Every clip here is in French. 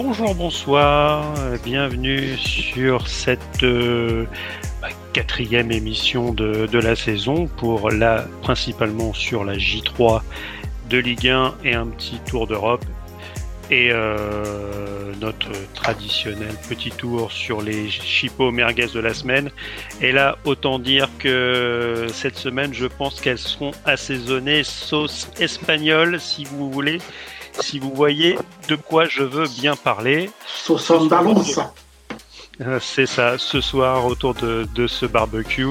Bonjour, bonsoir, bienvenue sur cette euh, bah, quatrième émission de, la saison pour la principalement sur la J3 de Ligue 1 et un petit tour d'Europe et euh, notre traditionnel petit tour sur les chipots merguez de la semaine. Et là, autant dire que cette semaine, je pense qu'elles seront assaisonnées sauce espagnole, si vous voulez, si vous voyez de quoi je veux bien parler. Andalouse. Euh, c'est ça, ce soir autour de, de ce barbecue,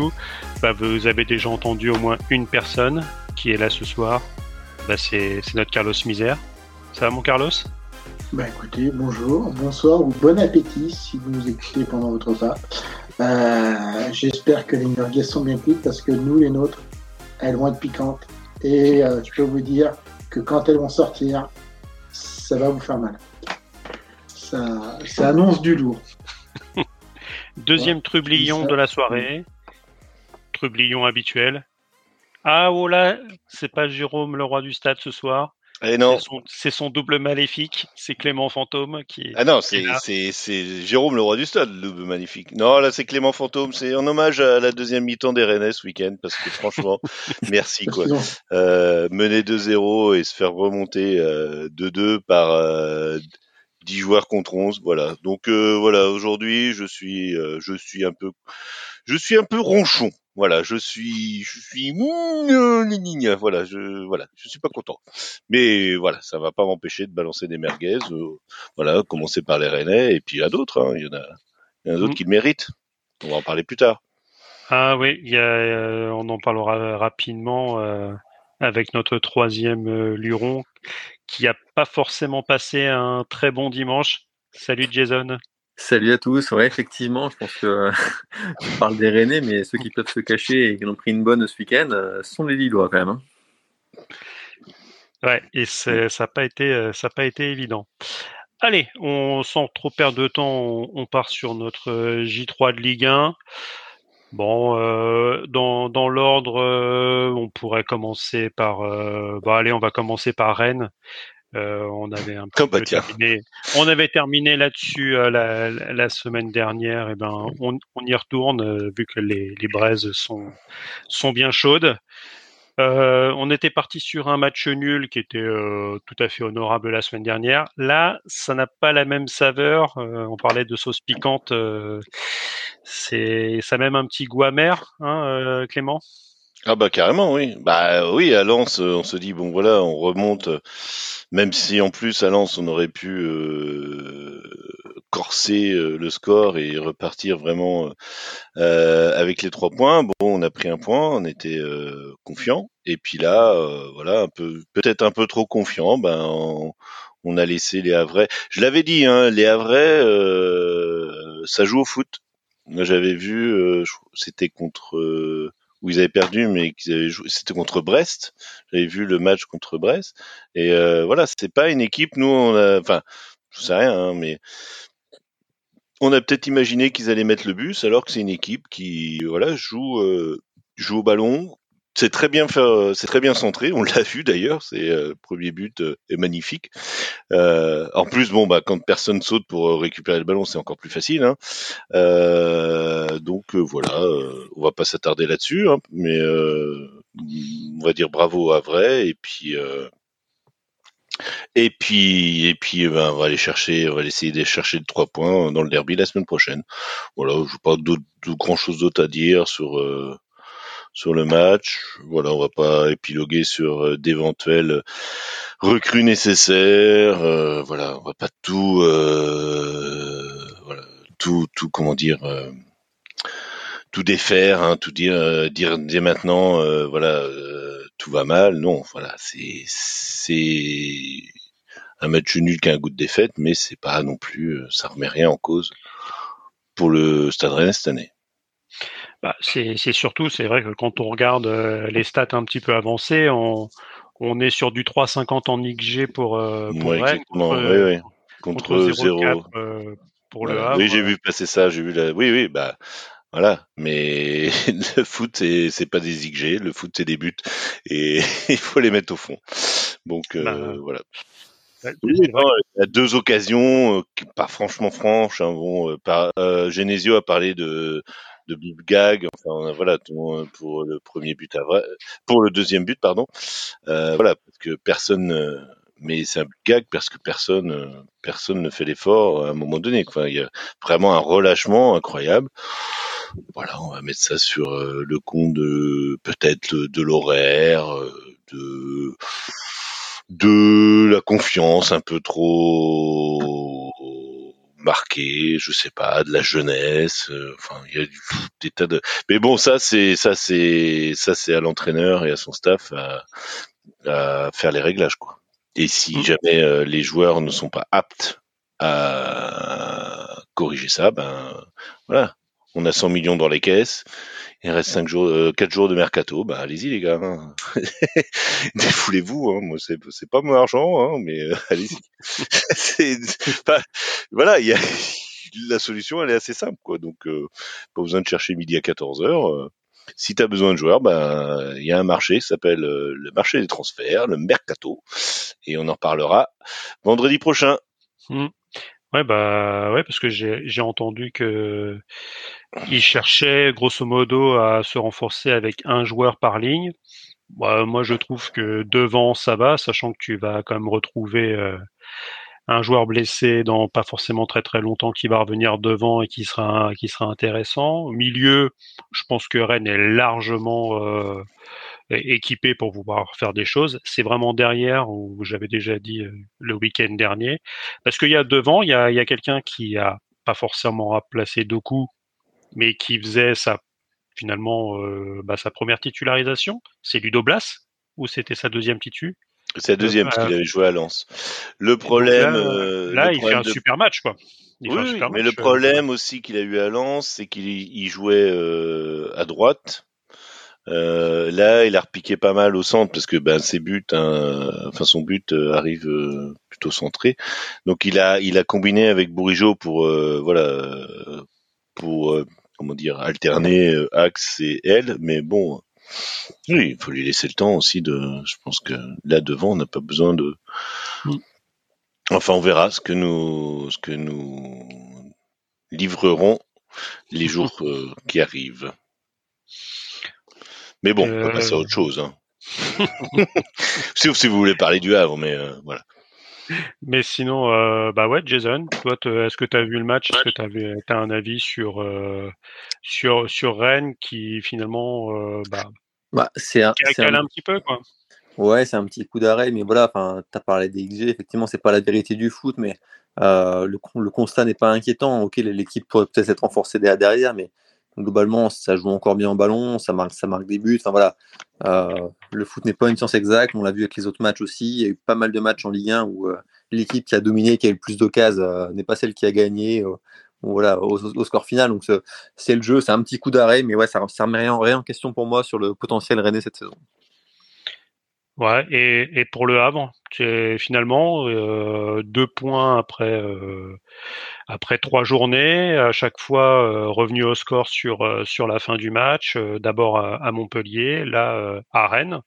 bah, vous avez déjà entendu au moins une personne qui est là ce soir. Bah, c'est notre Carlos Misère. Ça va mon Carlos? Bah écoutez, bonjour, bonsoir ou bon appétit si vous nous écoutez pendant votre repas. Euh, J'espère que les merguez sont bien cuites parce que nous, les nôtres, elles vont être piquantes. Et euh, je peux vous dire que quand elles vont sortir, ça va vous faire mal. Ça, ça annonce du lourd. Deuxième trublion de la soirée. Trublion habituel. Ah oh c'est pas Jérôme le roi du stade ce soir. Et non. C'est son, son, double maléfique, c'est Clément Fantôme qui est. Ah non, c'est Jérôme le roi du stade, le double maléfique. Non, là c'est Clément Fantôme, c'est en hommage à la deuxième mi-temps des Rennes ce week-end, parce que franchement, merci quoi. Euh, mener 2-0 et se faire remonter euh, 2-2 par euh, 10 joueurs contre 11, voilà. Donc euh, voilà, aujourd'hui je suis, euh, je suis un peu, je suis un peu ronchon. Voilà, je suis, je suis, voilà, je, voilà, je suis pas content. Mais voilà, ça va pas m'empêcher de balancer des merguez. Euh, voilà, commencer par les Rennais et puis il y a d'autres. Hein, il y en a, il y en a d'autres mmh. qui le méritent. On va en parler plus tard. Ah oui, il y a, euh, on en parlera rapidement euh, avec notre troisième luron qui a pas forcément passé un très bon dimanche. Salut Jason. Salut à tous. Ouais, effectivement, je pense que tu parles des Rennais, mais ceux qui peuvent se cacher et qui ont pris une bonne ce week-end euh, sont les Lillois quand même. Hein. Ouais, et ça n'a pas été, ça pas été évident. Allez, on sans trop perdre de temps, on, on part sur notre J3 de Ligue 1. Bon, euh, dans, dans l'ordre, euh, on pourrait commencer par. Euh, bah allez, on va commencer par Rennes. Euh, on avait un peu bah, terminé. On avait terminé là-dessus la, la, semaine dernière. Et ben, on, on y retourne vu que les, les braises sont sont bien chaudes. Euh, on était parti sur un match nul qui était euh, tout à fait honorable la semaine dernière. Là, ça n'a pas la même saveur. Euh, on parlait de sauce piquante. c'est ça a même un petit goût amer, hein, Clément? Ah bah carrément oui. Bah oui, à Lens, on se dit bon voilà, on remonte. Même si en plus à Lens, on aurait pu euh, corser euh, le score et repartir vraiment euh, avec les trois points. Bon, on a pris un point, on était euh, confiant. Et puis là, euh, voilà, un peu, peut-être un peu trop confiant. Ben, on, on a laissé les Havrais. Je l'avais dit, hein, les Havrais, ça joue au foot. J'avais vu, c'était contre où ils avaient perdu, mais qu'ils avaient joué. C'était contre Brest. J'avais vu le match contre Brest. Et euh, voilà, c'est pas une équipe. Nous, on a, enfin, je sais rien, hein, mais on a peut-être imaginé qu'ils allaient mettre le bus, alors que c'est une équipe qui, voilà, joue, euh, joue au ballon, c'est très bien fait, c'est très bien centré. On l'a vu d'ailleurs. C'est euh, premier but euh, est magnifique. Euh, en plus, bon bah quand personne saute pour récupérer le ballon, c'est encore plus facile. Hein. Euh, donc voilà, on va pas s'attarder là-dessus, hein, mais on va dire bravo à vrai et puis. et puis, et puis, ben, on va aller chercher, on va essayer de chercher de trois points dans le derby la semaine prochaine. Voilà, je n'ai pas grand chose d'autre à dire sur sur le match. Voilà, on va pas épiloguer sur euh, d'éventuels recrues nécessaires. Euh, voilà, on va pas tout, euh, tout, comment dire, euh, tout défaire, hein, tout dire, dire dès maintenant, voilà, tout va mal. Non, voilà, c'est, c'est un match nul qui a un goût de défaite, mais c'est pas non plus, ça remet rien en cause pour le Stade Rennais cette année. Bah, c'est surtout, c'est vrai que quand on regarde euh, les stats un petit peu avancées, on, on est sur du 3,50 en XG pour, euh, pour ouais, Rennes, contre, oui, oui. contre, contre 0,4 euh, pour voilà. le Havre. Oui, j'ai vu passer ça, j'ai vu la... Oui, oui, bah... Voilà, mais le foot c'est c'est pas des XG, le foot c'est des buts et il faut les mettre au fond. Donc euh, Bah, voilà. il y a deux occasions, pas franchement franches. Hein, bon, par, Genesio a parlé de de Bib Gag. Enfin, voilà, pour le premier but, à vrai, pour le deuxième but, pardon. voilà, parce que personne mais c'est un gag parce que personne, euh, personne ne fait l'effort à un moment donné. Quoi. Il y a vraiment un relâchement incroyable. Voilà, on va mettre ça sur euh, le compte de peut-être de l'horaire, euh, de de la confiance un peu trop je sais pas, de la jeunesse. enfin, il y a des tas de. Mais bon, ça c'est ça c'est ça c'est à l'entraîneur et à son staff à, à faire les réglages quoi. Et si mmh. jamais euh, les joueurs ne sont pas aptes à corriger ça, ben voilà, on a 100 millions dans les caisses. Il reste 5 jours, euh, 4 jours de mercato. Ben allez-y les gars, hein. défoulez-vous. Hein. Moi c'est c'est pas mon argent, hein, mais euh, allez-y. voilà, il y a la solution, elle est assez simple quoi. Donc euh, pas besoin de chercher midi à 14 heures si tu as besoin de joueurs, ben il y a un marché qui s'appelle euh, le marché des transferts, le mercato, et on en reparlera vendredi prochain. Hmm. Ouais bah ouais parce que j'ai entendu que il cherchait grosso modo à se renforcer avec un joueur par ligne. Bah, moi je trouve que devant ça va, sachant que tu vas quand même retrouver euh, un joueur blessé dans pas forcément très très longtemps qui va revenir devant et qui sera qui sera intéressant. Au milieu, je pense que Rennes est largement euh, équipé pour pouvoir faire des choses. C'est vraiment derrière où j'avais déjà dit euh, le week-end dernier, parce qu'il y a devant, il y a, il y a quelqu'un qui a pas forcément remplacé Doku, mais qui faisait sa finalement euh, bah, sa première titularisation. C'est Ludo Blas ou c'était sa deuxième titu? C'est la deuxième, parce qu'il avait joué à Lens. Le problème. là, il fait un super match, quoi. oui, mais le euh, problème aussi qu'il a eu à Lens, c'est qu'il jouait euh, à droite. Euh, là, il a repiqué pas mal au centre parce que ben ses buts, hein, enfin son but arrive plutôt centré. Donc il a il a combiné avec Bourigeau pour voilà pour comment dire alterner axe et aile. Mais bon, oui, il faut lui laisser le temps aussi de. Je pense que là devant, on n'a pas besoin de. Enfin, on verra ce que nous, ce que nous livrerons les jours euh, qui arrivent. Mais bon, on va passer à autre chose. Hein. Sauf si vous voulez parler du Havre, mais euh, voilà. Mais sinon, euh, bah ouais, Jason, toi, est-ce que tu as vu le match? Est-ce que tu as, un avis sur, sur, sur Rennes qui finalement bah, bah, c'est un, un... petit peu, quoi? Ouais, c'est un petit coup d'arrêt, mais voilà, tu as parlé des XG, effectivement, c'est pas la vérité du foot, mais euh, le, le, constat n'est pas inquiétant. Ok, l'équipe pourrait peut-être être renforcée derrière, mais globalement, ça joue encore bien en ballon, ça marque, ça marque des buts. Enfin voilà, euh, le foot n'est pas une science exacte. On l'a vu avec les autres matchs aussi. Il y a eu pas mal de matchs en Ligue 1 où euh, l'équipe qui a dominé, qui a eu le plus d'occasions, n'est pas celle qui a gagné voilà, au, score final. C'est le jeu, c'est un petit coup d'arrêt, mais ça ne remet rien, en question pour moi sur le potentiel René cette saison. Ouais, et, pour le Havre, finalement euh, deux points après euh, après trois journées, à chaque fois euh, revenu au score sur sur la fin du match. D'abord à, Montpellier, là à Rennes.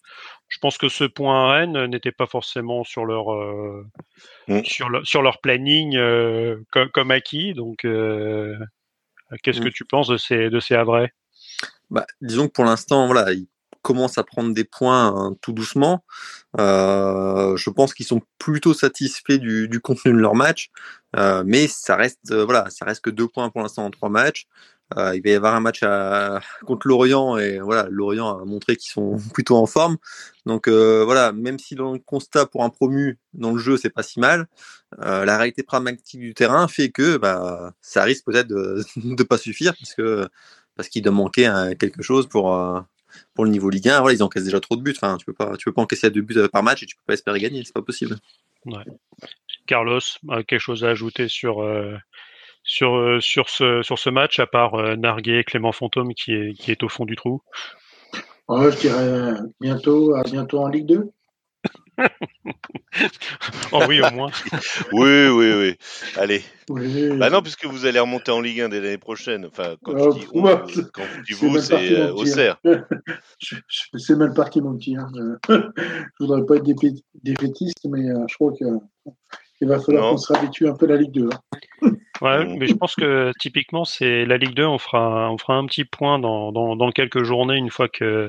Je pense que ce point à Rennes n'était pas forcément sur leur mm. sur, sur leur planning comme, comme, acquis. Donc, qu'est-ce que mm. tu penses de ces de ces Havrais? Bah, disons que pour l'instant, voilà, commencent à prendre des points hein, tout doucement. Euh, je pense qu'ils sont plutôt satisfaits du, du, contenu de leur match, euh, mais ça reste euh, voilà, ça reste que deux points pour l'instant en trois matchs. Euh, il va y avoir un match contre l'Orient et voilà, l'Orient a montré qu'ils sont plutôt en forme. Donc voilà, même si le constat pour un promu dans le jeu c'est pas si mal, la réalité pragmatique du terrain fait que bah, ça risque peut-être de ne pas suffire parce que parce qu'il doit manquer quelque chose pour pour le niveau Ligue 1, voilà, ils encaissent déjà trop de buts. Enfin, tu peux pas, peux pas encaisser à deux buts par match et tu peux pas espérer gagner, c'est pas possible. Carlos, quelque chose à ajouter sur euh, sur euh, sur ce sur ce match à part euh, Narguet, Clément Fantôme qui est qui est au fond du trou? je dirais bientôt à bientôt en Ligue 2. Oh oui, au moins. oui, oui, oui. Allez. Bah non, puisque vous allez remonter en Ligue 1 dès l'année prochaine. Enfin, quand, je dis, quand vous dites vous, c'est euh, au cerf. C'est mal parti, mon petit. Hein. je voudrais pas être défaitiste, mais euh, je crois que Il va falloir qu'on se réhabitue un peu à la Ligue 2. Hein. Ouais, mais je pense que typiquement, c'est la Ligue 2, on fera, on fera un petit point dans, dans, dans quelques journées une fois que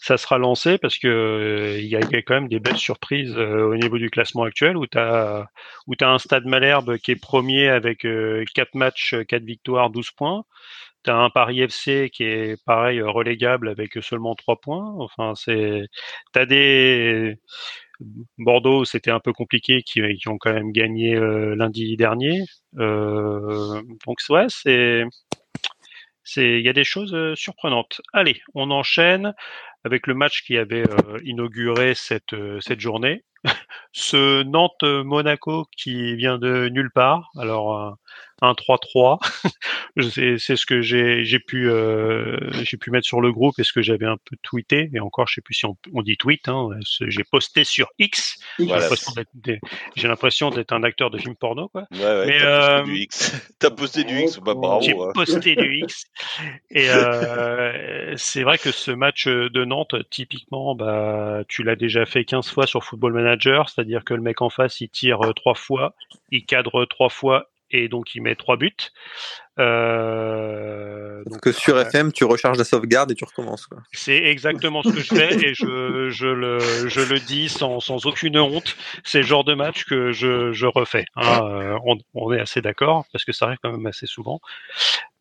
ça sera lancé, parce que euh, il y, a quand même des belles surprises euh, au niveau du classement actuel, où tu as, où as un stade Malherbe qui est premier avec euh, 4 matchs, 4 victoires, 12 points. Tu as un Paris FC qui est pareil relégable avec seulement 3 points. Enfin, c'est, t'as des Bordeaux, c'était un peu compliqué, qui, ont quand même gagné euh, lundi dernier. Euh, donc c'est il y a des choses euh, surprenantes. Allez, on enchaîne avec le match qui avait inauguré cette cette journée. Ce Nantes-Monaco qui vient de nulle part. Alors un 3-3. c'est ce que j'ai pu euh, j'ai pu mettre sur le groupe et ce que j'avais un peu tweeté. Et encore, je sais plus si on, on dit tweet. Hein, j'ai posté sur X. J'ai l'impression d'être un acteur de film porno, quoi. Ouais, ouais, Mais euh, du X. T'as posté du X, bah, bravo. J'ai hein. posté du X. Et euh, c'est vrai que ce match de Nantes, typiquement, bah, tu l'as déjà fait 15 fois sur Football Manager, c'est-à-dire que le mec en face, il tire euh, trois fois, il cadre trois fois et donc il met trois buts. Euh, donc que sur FM, tu recharges la sauvegarde et tu recommences. C'est exactement ce que je fais et je, je, le, je le dis sans, sans aucune honte. C'est le genre de match que je, je refais. Hein. Euh, on, on, est assez d'accord parce que ça arrive quand même assez souvent.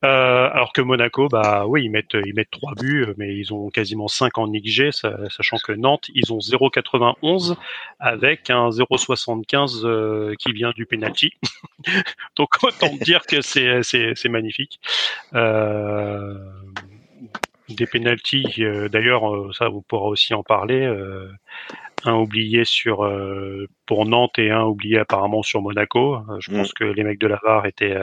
Euh, alors que Monaco, bah oui, ils mettent ils mettent trois buts, mais ils ont quasiment 5 en XG, sachant que Nantes, ils ont 0,91 avec un 0,75 euh, qui vient du penalty. Donc autant dire que c'est c'est magnifique. Euh, des penalties, euh, d'ailleurs, euh, ça vous pourra aussi en parler. un oublié sur pour Nantes et un oublié apparemment sur Monaco. je pense mm. que les mecs de la VAR étaient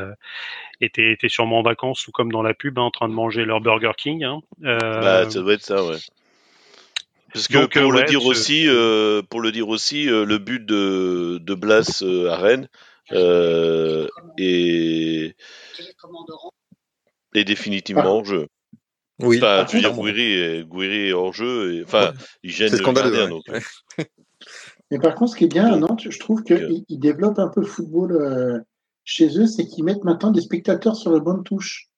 étaient, étaient sûrement en vacances ou comme dans la pub, hein, en train de manger leur Burger King. Hein. Bah, ça doit être ça, ouais. Parce que pour, le dire aussi, pour le dire aussi, le but de, de Blas à Rennes est, est définitivement ah. en jeu. Oui. Enfin, tu veux dire, Gouiri est, hors jeu. Et, enfin, il gêne le gardien. Donc. Mais par contre, ce qui est bien à Nantes, je trouve qu'ils développent un peu le football euh, chez eux, c'est qu'ils mettent maintenant des spectateurs sur le banc de touche.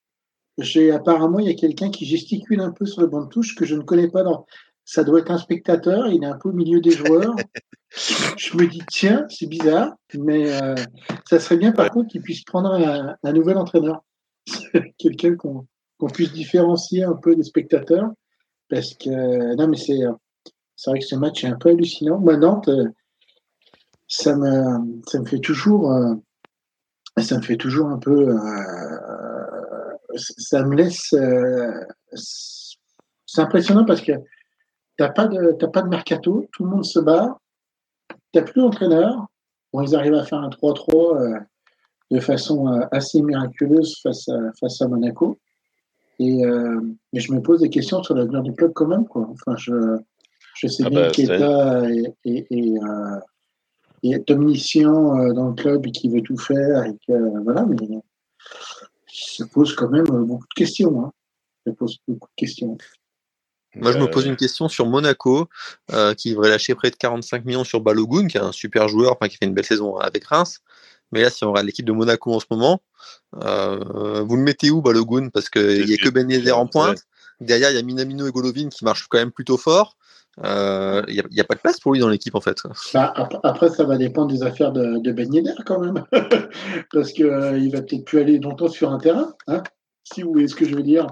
J'ai apparemment, il y a quelqu'un qui gesticule un peu sur le banc de touche que je ne connais pas. Dans... Ça doit être un spectateur, il est un peu au milieu des joueurs. je me dis, tiens, c'est bizarre, mais euh, ça serait bien par contre qu'il puisse prendre un nouvel entraîneur. quelqu'un qu'on puisse différencier un peu des spectateurs. Parce que, non, mais c'est vrai que ce match est un peu hallucinant. Moi, Nantes, ça me, ça me fait toujours, euh, ça me fait toujours un peu, euh, ça me laisse, euh, c'est impressionnant parce que t'as pas de, pas de mercato, tout le monde se bat, t'as plus d'entraîneur. Bon, ils arrivent à faire un 3-3 de façon euh, assez miraculeuse face à, face à Monaco. Et euh, mais je me pose des questions sur l'avenir du club quand même. Quoi. Enfin, je, je sais ah bien bah, qu'État est, est, omniscient euh, dans le club et qui veut tout faire. Et que, voilà, mais ça pose quand même beaucoup de questions. Hein. Ça pose beaucoup de questions. Moi, je me pose une question sur Monaco, qui devrait lâcher près de 45 millions sur Balogun, qui est un super joueur, enfin, qui fait une belle saison avec Reims. Mais là, si on regarde l'équipe de Monaco en ce moment, euh, vous le mettez où, Balogun? Parce qu'il n'y a que Ben Yedder en pointe. Derrière, il y a Minamino et Golovin qui marchent quand même plutôt fort. Euh, il n'y a, pas de place pour lui dans l'équipe, en fait. Bah, après, ça va dépendre des affaires de, de Ben Yedder, quand même. Parce qu'il euh, il va peut-être plus aller longtemps sur un terrain. Hein si vous voyez ce que je veux dire.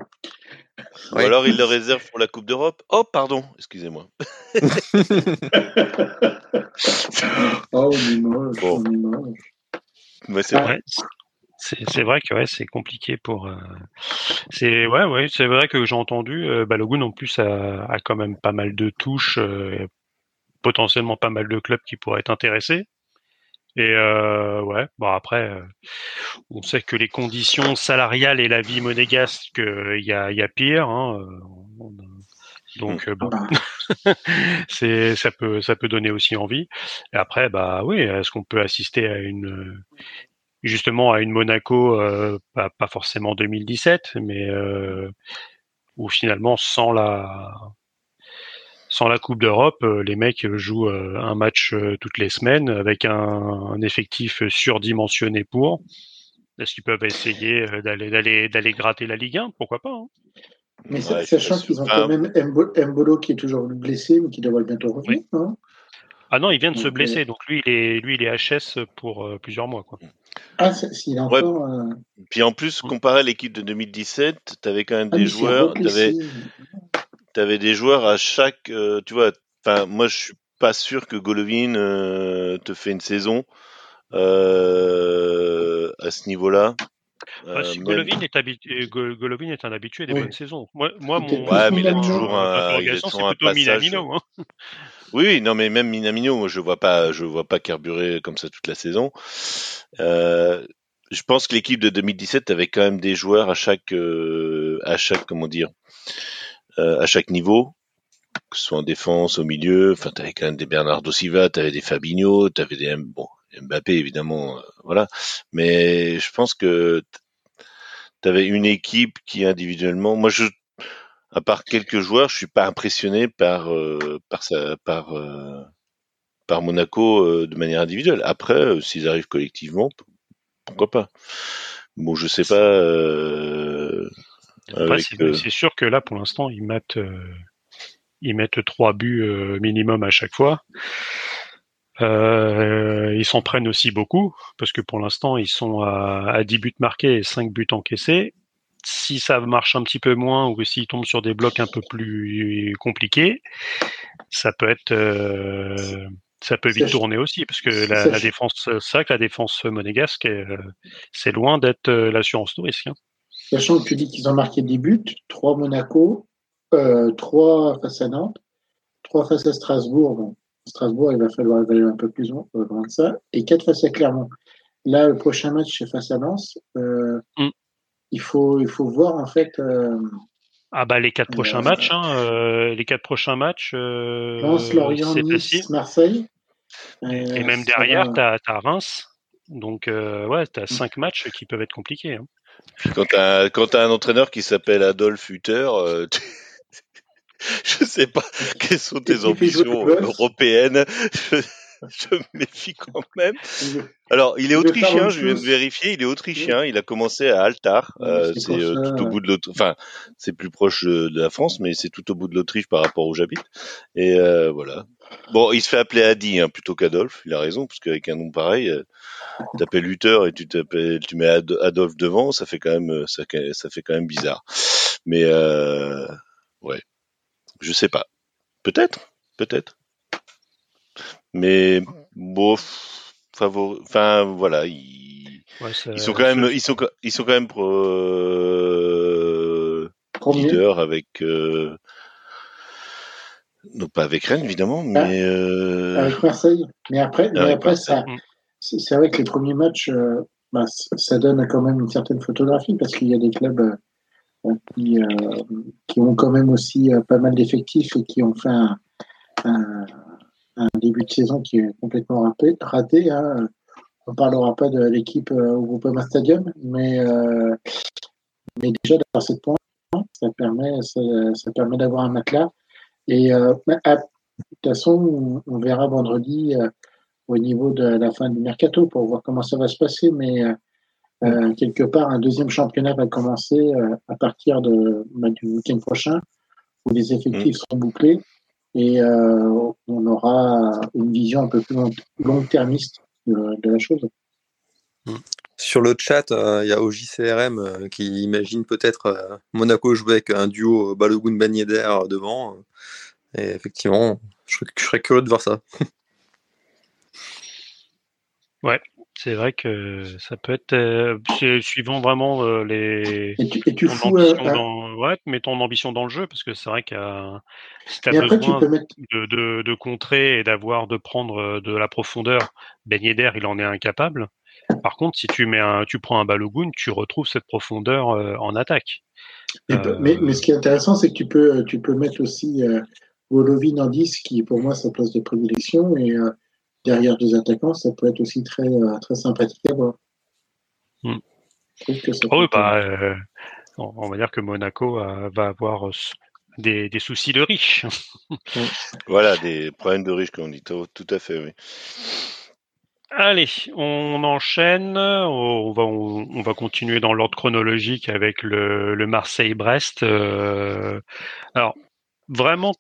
Ou alors il le réserve pour la Coupe d'Europe. Oh, pardon, excusez-moi. oh, moche, c'est vrai. C'est vrai que ouais, c'est compliqué pour. Euh, c'est ouais, ouais, c'est vrai que j'ai entendu. Euh, Balogun en plus a, a, quand même pas mal de touches, euh, potentiellement pas mal de clubs qui pourraient être intéressés. Et euh, ouais, bon après, euh, on sait que les conditions salariales et la vie monégasque, il y a, y a pire. Hein, donc bon, c'est ça peut ça peut donner aussi envie. Et après, bah oui, est-ce qu'on peut assister à une justement à une Monaco, euh, pas, pas, forcément 2017, mais euh, où finalement sans la sans la Coupe d'Europe, les mecs jouent un match toutes les semaines avec un, effectif surdimensionné pour. Est-ce qu'ils peuvent essayer d'aller d'aller d'aller gratter la Ligue 1 Pourquoi pas hein. Mais sachant qu'ils ont quand même Mbolo qui est toujours blessé, mais qui devrait bientôt revenir. ah non, il vient de se blesser, donc lui, il est, lui, il est HS pour plusieurs mois. Quoi. Ah, s'il encore. Euh, Puis en plus, comparé à l'équipe de 2017, tu avais quand même ah, des joueurs. Tu avais, avais, des joueurs à chaque. Euh, tu vois, moi, je suis pas sûr que Golovin euh, te fait une saison à ce niveau-là. Bah, Golovin, est habitué, Golovin est un habitué des bonnes saisons. Moi, moi mon, ouais, mais il a toujours un, il a toujours un passage. Minamino, hein. Oui, non, mais même Minamino, je vois pas, je vois pas carburer comme ça toute la saison. Euh, je pense que l'équipe de 2017 avait quand même des joueurs à chaque, euh, à chaque, comment dire, euh, à chaque niveau, que ce soit en défense, au milieu. Enfin, t'avais quand même des Bernardo Silva, t'avais des Fabinho, t'avais des, bon, Mbappé évidemment, voilà. Mais je pense que t'avais une équipe qui individuellement, moi je à part quelques joueurs, je suis pas impressionné par euh, par par euh, par Monaco euh, de manière individuelle. Après, s'ils arrivent collectivement, pourquoi pas? Bon, je sais pas. C'est sûr que là, pour l'instant, ils mettent ils mettent trois buts minimum à chaque fois. ils s'en prennent aussi beaucoup parce que pour l'instant ils sont à, à 10 buts marqués et 5 buts encaissés si ça marche un petit peu moins ou s'il tombe sur des blocs un peu plus compliqués, ça peut être euh, ça peut vite tourner aussi parce que la, défense ça que la défense monégasque euh, c'est loin d'être euh, l'assurance tout risque. Hein. Sachant que tu dis qu'ils ont marqué des buts, trois Monaco, trois face à Nantes, trois face à Strasbourg. Strasbourg, il va falloir aller un peu plus loin, que ça, et quatre face à Clermont. Là, le prochain match, c'est face à Lens. Mm il faut, il faut voir en fait. Euh, ah bah les quatre prochains euh, matchs, hein, euh, les prochains matchs. Lens, Lorient, Nice, Marseille. Et même derrière, tu as, Reims. Donc ouais, tu as mm. cinq matchs qui peuvent être compliqués. Hein. Quand tu as, un entraîneur qui s'appelle Adolphe Hutter, je sais pas quelles sont tes ambitions européennes. je me méfie quand même. Alors, il est autrichien, je viens de vérifier, il est autrichien, il a commencé à Altar, euh, c'est euh, tout au bout de l'Autriche, enfin, c'est plus proche de la France, mais c'est tout au bout de l'Autriche par rapport où j'habite. Et euh, voilà. Bon, il se fait appeler Adi hein, plutôt qu'Adolphe, il a raison, parce qu'avec un nom pareil, tu t'appelles Luther et tu t'appelles, tu mets Adolphe devant, ça fait quand même, ça, ça fait quand même bizarre. Mais ouais, je sais pas. Peut-être, peut-être. Mais bon, enfin voilà, ils, ils sont quand même, ils sont, ils sont quand même euh, leaders avec. Euh, non pas avec Rennes évidemment, ah, mais euh... avec Marseille. Mais après, mais après ça, c'est vrai que les premiers matchs, euh, bah, ça donne quand même une certaine photographie parce qu'il y a des clubs euh, qui, qui ont quand même aussi pas mal d'effectifs et qui ont fait un, un, un début de saison qui est complètement raté. raté hein. On ne parlera pas de l'équipe euh, au Groupama Stadium, mais, euh, mais déjà d'avoir cette point, ça permet, ça, permet d'avoir un matelas. Et euh, de toute façon, on, verra vendredi au niveau de la fin du mercato pour voir comment ça va se passer. Mais quelque part, un deuxième championnat va commencer à partir de, bah, du week-end prochain, où les effectifs mmh. seront bouclés et euh, on aura une vision un peu plus long-termiste de, la chose. Sur le chat, euh, il y a OJCRM euh, qui imagine peut-être Monaco jouer avec un duo Balogun Bagnéder devant. Et effectivement, je, je serais curieux de voir ça. ouais, c'est vrai que ça peut être euh, suivant vraiment euh, les. Et tu, et tu euh, dans... ouais, mais ton ambition dans le jeu, parce que c'est vrai qu'il si tu as besoin de, de, de, contrer et d'avoir de prendre de la profondeur, Ben Yedder, il en est incapable. Par contre, si tu mets un, tu prends un Balogun, tu retrouves cette profondeur en attaque. mais, mais, ce qui est intéressant, c'est que tu peux, tu peux mettre aussi Golovin en 10, qui pour moi sa place de prédilection, et derrière deux attaquants, ça peut être aussi très, euh, très sympathique à voir. Hmm. oui, bah, euh, on va dire que Monaco euh, va avoir des, des soucis de riches. Voilà, des problèmes de riches, comme on dit. Tout tout à fait, oui. Allez, on enchaîne. On va, on, on va continuer dans l'ordre chronologique avec le, le Marseille-Brest. Euh, alors, vraiment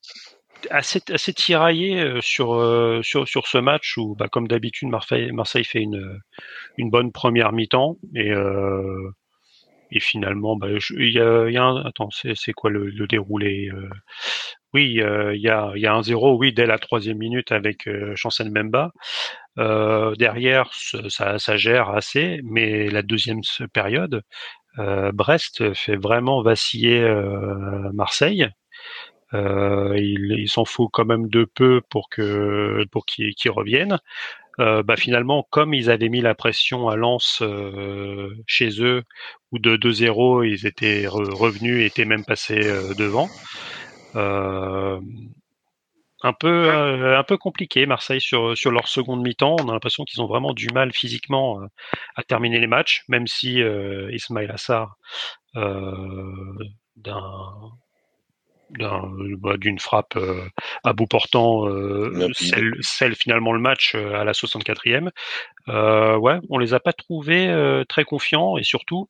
assez, tiraillé euh, sur, euh, sur, sur ce match où, bah, comme d'habitude, Marseille, Marseille fait une, une bonne première mi-temps et, euh, et finalement, bah, il y a, un, attends, c'est quoi le, déroulé Oui, il y a, y a un zéro, oui, dès la troisième minute avec Chancel Memba. Derrière, ça, ça gère assez, mais la deuxième période, Brest fait vraiment vaciller Marseille. Euh, il, s'en faut quand même de peu pour que pour qu'ils reviennent. Euh, bah finalement, comme ils avaient mis la pression à Lens euh, chez eux, où de 2-0, ils étaient re- revenus et étaient même passés devant. Un peu un peu compliqué Marseille sur sur leur seconde mi-temps. On a l'impression qu'ils ont vraiment du mal physiquement à terminer les matchs, même si Ismail Assar d'un d'un- bah, d'une frappe euh, à bout portant euh, scelle finalement le match euh, à la 64e. Euh, ouais, on les a pas trouvés très confiants et surtout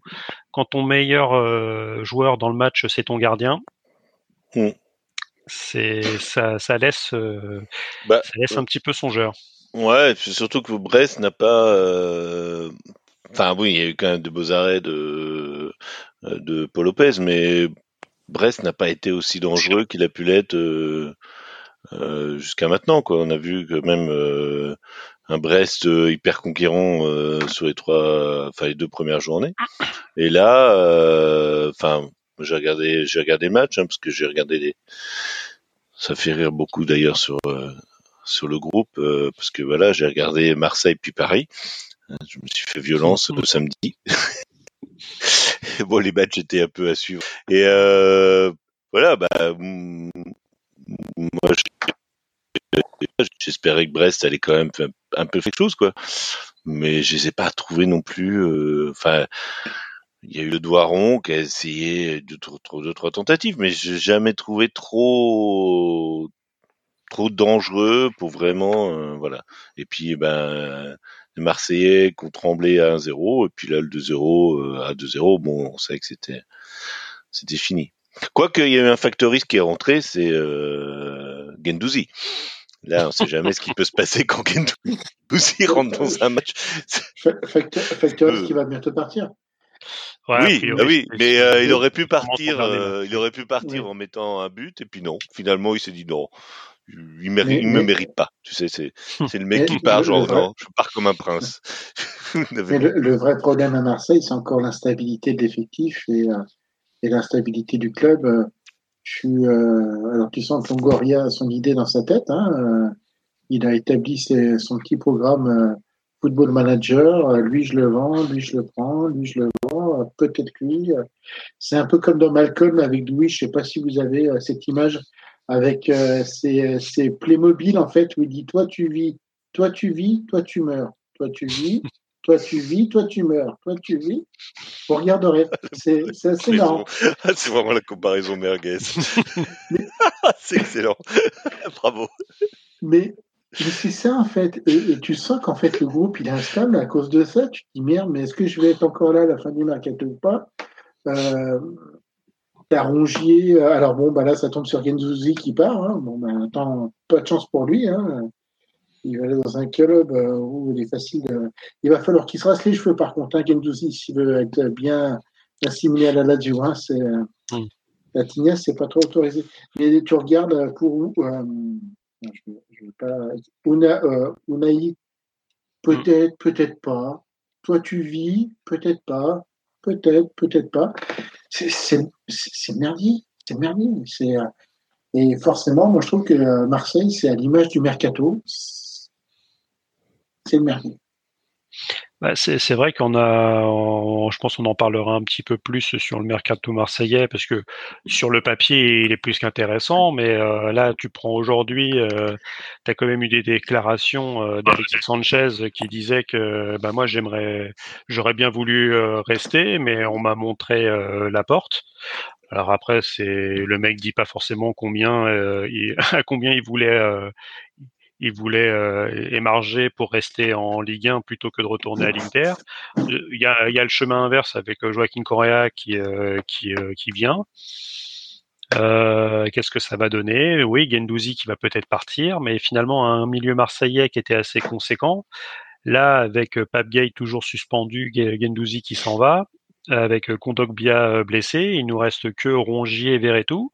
quand ton meilleur joueur dans le match c'est ton gardien, Mm. c'est ça, ça laisse Bah, ça laisse un petit peu songeur. Ouais, et puis surtout que Brest n'a pas. Enfin, oui, il y a eu quand même de beaux arrêts de, de Paul Lopez, mais Brest n'a pas été aussi dangereux qu'il a pu l'être euh, euh, jusqu'à maintenant. Quoi. On a vu que même euh, un Brest euh, hyper conquérant euh, sur les trois, enfin les deux premières journées. Et là, enfin, j'ai regardé, j'ai regardé match hein, parce que j'ai regardé les. Ça fait rire beaucoup d'ailleurs sur sur le groupe parce que voilà, j'ai regardé Marseille puis Paris. Je me suis fait violence le samedi. bon, les matchs étaient un peu à suivre. Et euh, voilà, bah, moi, j'espérais que Brest allait quand même un peu quelque chose, quoi. Mais je les ai pas trouvés non plus. euh, Enfin, il y a eu le Doiron qui a essayé deux, trois, deux, trois tentatives, mais j'ai jamais trouvé trop trop dangereux pour vraiment euh, voilà. Et puis ben les Marseillais qui ont tremblé à 1-0 et puis là le 2-0 euh, à 2-0, bon, on savait que c'était c'était fini. Quoique il y a eu un factoriste qui est rentré, c'est euh, Gendouzi. Là, on sait jamais ce qui peut se passer quand Gendouzi rentre dans un match. Fa- Facteur, facteur Euh. qui va bientôt partir. Ouais, oui, priori, ah oui, mais c'est- euh, il aurait pu partir, euh, il aurait pu partir Oui. en mettant un but et puis non. Finalement, il s'est dit non. Il, Mais- il me mérite pas. Tu sais, c'est c'est le mec Mais qui part genre vrai- non, je pars comme un prince. Mais le, le vrai problème à Marseille, c'est encore l'instabilité de l'effectif et, euh, et l'instabilité du club. Euh, Je suis, euh, alors tu sens que Longoria a son idée dans sa tête. Hein, euh, il a établi ses- son petit programme football manager. Lui, je le vends, lui, je le prends, lui, je le vends. Peut-être lui. C'est un peu comme dans Malcolm avec Louis. Je sais pas si vous avez cette image avec euh, ces, ces Playmobil en fait où il dit toi tu vis, toi tu vis, toi tu meurs, toi tu vis, toi tu vis, toi tu meurs, toi tu vis. Vous regarderez, c'est assez marrant. C'est vraiment la comparaison merguez. C'est excellent. Bravo. Mais, mais c'est ça en fait. Et, et tu sens qu'en fait le groupe il est instable à cause de ça. Tu te dis merde, mais est-ce que je vais être encore là à la fin du mercato ou pas? Euh, T'as Rongier. euh, Alors bon, bah là ça tombe sur Genzouzi qui part. Hein. Bon, bah, attends, pas de chance pour lui. Hein. Il va aller dans un club euh, où il est facile de. Il va falloir qu'il se rasse les cheveux par contre. Hein, Genzouzi, s'il veut être bien assimilé à la Lazio, hein, c'est. euh, Mm. La tignasse, c'est pas trop autorisé. Mais tu regardes euh, pour où euh, je, je veux pas. Una, euh, Unai, peut-être, peut-être pas. Toi, tu vis, peut-être pas. Peut-être, peut-être pas. C'est- merdier. C'est euh, et forcément, moi, je trouve que euh, Marseille, c'est à l'image du mercato. C'est merdier. Bah, c'est vrai qu'on a, je pense qu'on en parlera un petit peu plus sur le mercato marseillais parce que sur le papier il est plus qu'intéressant, mais euh, là tu prends aujourd'hui, tu as quand même eu des déclarations euh, d'Alexis Sanchez qui disait que bah, moi j'aimerais, j'aurais bien voulu euh, rester, mais on m'a montré euh, la porte. Alors après, c'est le mec dit pas forcément combien il, à combien il voulait il voulait euh, émarger pour rester en Ligue 1 plutôt que de retourner à l'Inter. Il y a, le chemin inverse avec Joaquin Correa qui, qui, qui vient. Euh, Qu'est-ce que ça va donner? Oui, Gendouzi qui va peut-être partir, mais finalement un milieu marseillais qui était assez conséquent. Là, avec Pape Gay toujours suspendu, Gendouzi qui s'en va, avec Kondogbia blessé, il nous reste que Rongier et Verretou.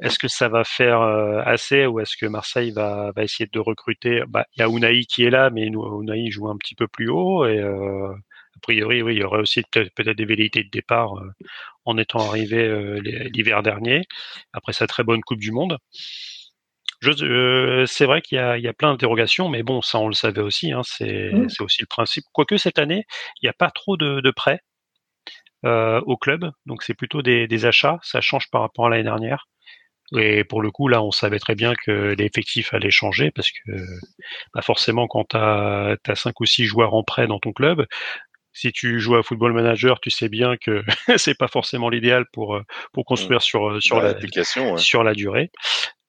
Est-ce que ça va faire assez ou est-ce que Marseille va, va essayer de recruter? Bah, Il y a Unai qui est là, mais Unai joue un petit peu plus haut et euh, a priori, oui, il y aurait aussi peut-être des velléités de départ euh, en étant arrivé euh, l'hiver dernier après sa très bonne Coupe du Monde. Euh, c'est vrai qu'il y, y a, plein d'interrogations, mais bon, ça on le savait aussi. Hein, c'est mmh. aussi le principe. Quoique cette année, il n'y a pas trop de, de prêts au club, donc c'est plutôt des, des achats. Ça change par rapport à l'année dernière. Et pour le coup, là, on savait très bien que l'effectif allait changer parce que bah forcément, quand tu as, as, 5 ou six joueurs en prêt dans ton club, si tu joues à Football Manager, tu sais bien que c'est pas forcément l'idéal pour pour construire sur sur la sur la durée.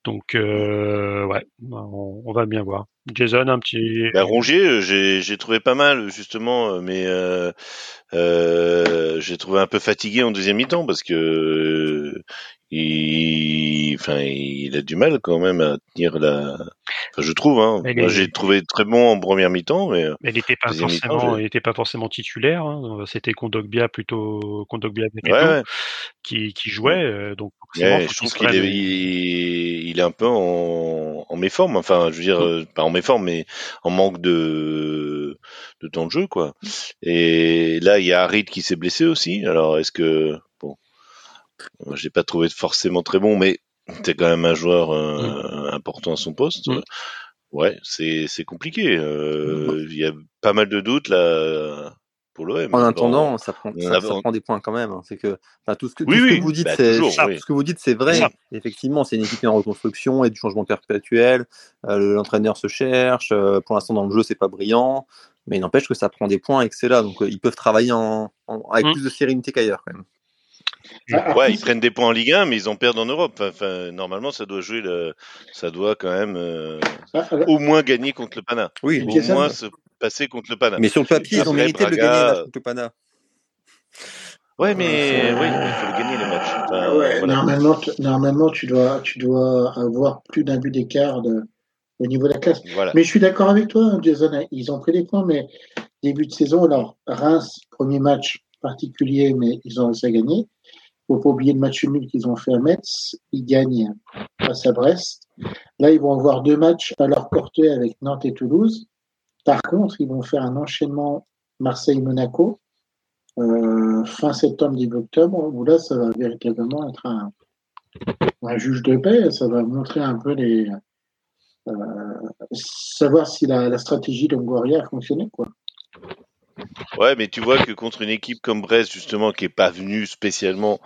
Donc euh, ouais, on, on, va bien voir. Jason, un petit. Bah, Rongier, j'ai trouvé pas mal justement, mais euh, euh, j'ai trouvé un peu fatigué en deuxième mi-temps parce que il, enfin, il a du mal quand même à tenir la. Enfin, je trouve. Hein. Moi, j'ai trouvé très bon en première mi-temps, mais. il n'était pas forcément, il était pas forcément titulaire. Hein. C'était Kondogbia plutôt Kondogbia ouais, qui, qui jouait. Euh, donc. Ouais, je trouve qu'il est, il, il, est un peu en, en méforme. Enfin, je veux dire, mmh. pas en méforme, mais en manque de de temps de jeu, quoi. Et là, il y a Harid qui s'est blessé aussi. Alors, est-ce que j'ai pas trouvé forcément très bon, mais c'est quand même un joueur euh, mm. important à son poste. Mm. Ouais, c'est c'est compliqué. Euh, il y a pas mal de doutes là pour l'OM. En hein, attendant, ça prend, ça, prend des points quand même. Hein. C'est que, tout ce que, tout ce que vous dites, bah, c'est ce que vous dites, c'est vrai. Effectivement, c'est une équipe en reconstruction et du changement perpétuel. Euh, L'entraîneur se cherche. Euh, pour l'instant, dans le jeu, c'est pas brillant, mais il n'empêche que ça prend des points et que c'est là. Donc, ils peuvent travailler en, avec plus de sérénité qu'ailleurs quand même. Ah, ouais, ils prennent des points en Ligue 1, mais ils en perdent en Europe. Enfin, normalement, ça doit jouer, le... ça doit quand même euh, ah, ah, au moins gagner contre le Pana. Oui, au moins se passer contre le Pana. Mais sur le papier, ils ont mérité de le gagner contre le Pana. Ouais, mais oui, il faut le gagner le match. ouais, normalement, normalement, tu dois, tu dois avoir plus d'un but d'écart de... au niveau de la classe. Voilà. Mais je suis d'accord avec toi, Jason. Ils ont pris des points, mais début de saison, alors Reims, premier match particulier, mais ils ont réussi à gagner faut pas oublier le match nul qu'ils ont fait à Metz. Ils gagnent face à Brest. Là, ils vont avoir deux matchs à leur portée avec Nantes et Toulouse. Par contre, ils vont faire un enchaînement Marseille-Monaco euh, fin septembre, début octobre, où là, ça va véritablement être un, juge de paix. Ça va montrer un peu les. Euh, savoir si la, stratégie de Longoria a fonctionné. Quoi. Ouais, mais tu vois que contre une équipe comme Brest, justement, qui est pas venue spécialement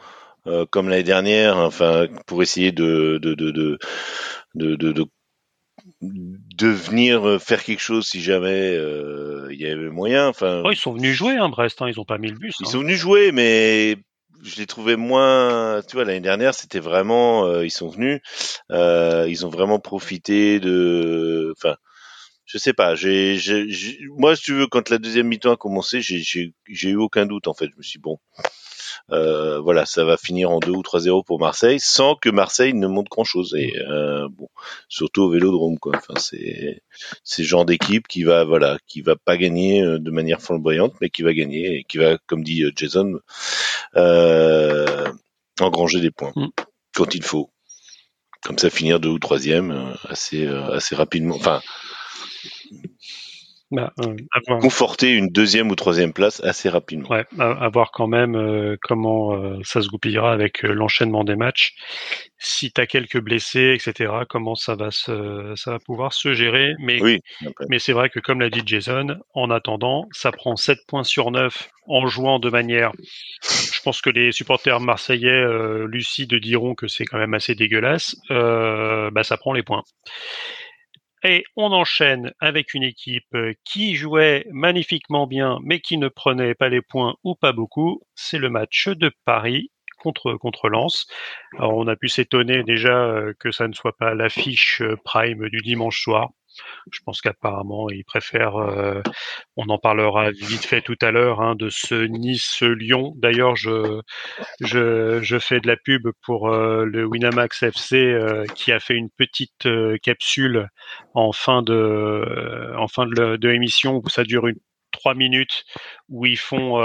euh, comme l'année dernière, enfin, pour essayer de de de de de, de, de venir faire quelque chose si jamais euh, il y avait moyen. Enfin, oh, ils sont venus jouer, hein, Brest. Hein, ils ont pas mis le bus. Ils hein. sont venus jouer, mais je les trouvais moins. Tu vois, l'année dernière, c'était vraiment. Euh, ils sont venus. Euh, ils ont vraiment profité de. Enfin je sais pas. J'ai, moi, si tu veux, quand la deuxième mi-temps a commencé, j'ai eu aucun doute en fait. Je me suis dit, bon, euh, voilà, ça va finir en 2 ou 3-0 pour Marseille, sans que Marseille ne monte grand chose. Et euh, bon, surtout au Vélodrome, quoi. Enfin, c'est c'est le genre d'équipe qui va, voilà, qui va pas gagner euh, de manière flamboyante, mais qui va gagner et qui va, comme dit Jason, euh, engranger des points mm. quand il faut. Comme ça, finir deux ou troisième assez assez rapidement. Enfin bah, euh, conforter une deuxième ou troisième place assez rapidement. Ouais, à, voir quand même euh, comment euh, ça se goupillera avec l'enchaînement des matchs. Si tu as quelques blessés, etc., comment ça va se, ça va pouvoir se gérer. Mais, oui, mais c'est vrai que comme l'a dit Jason, en attendant, ça prend 7 points sur 9 en jouant de manière. Je pense que les supporters marseillais lucides diront que c'est quand même assez dégueulasse. bah, ça prend les points. Et on enchaîne avec une équipe euh, qui jouait magnifiquement bien, mais qui ne prenait pas les points ou pas beaucoup. C'est le match de Paris contre contre Lens. Alors on a pu s'étonner déjà que ça ne soit pas l'affiche prime du dimanche soir. Je pense qu'apparemment, ils préfèrent. Euh, on en parlera vite fait tout à l'heure hein, de ce Nice-Lyon. D'ailleurs, je, je, je fais de la pub pour euh, le Winamax FC euh, qui a fait une petite capsule en fin de en fin de, où ça dure une trois minutes où ils font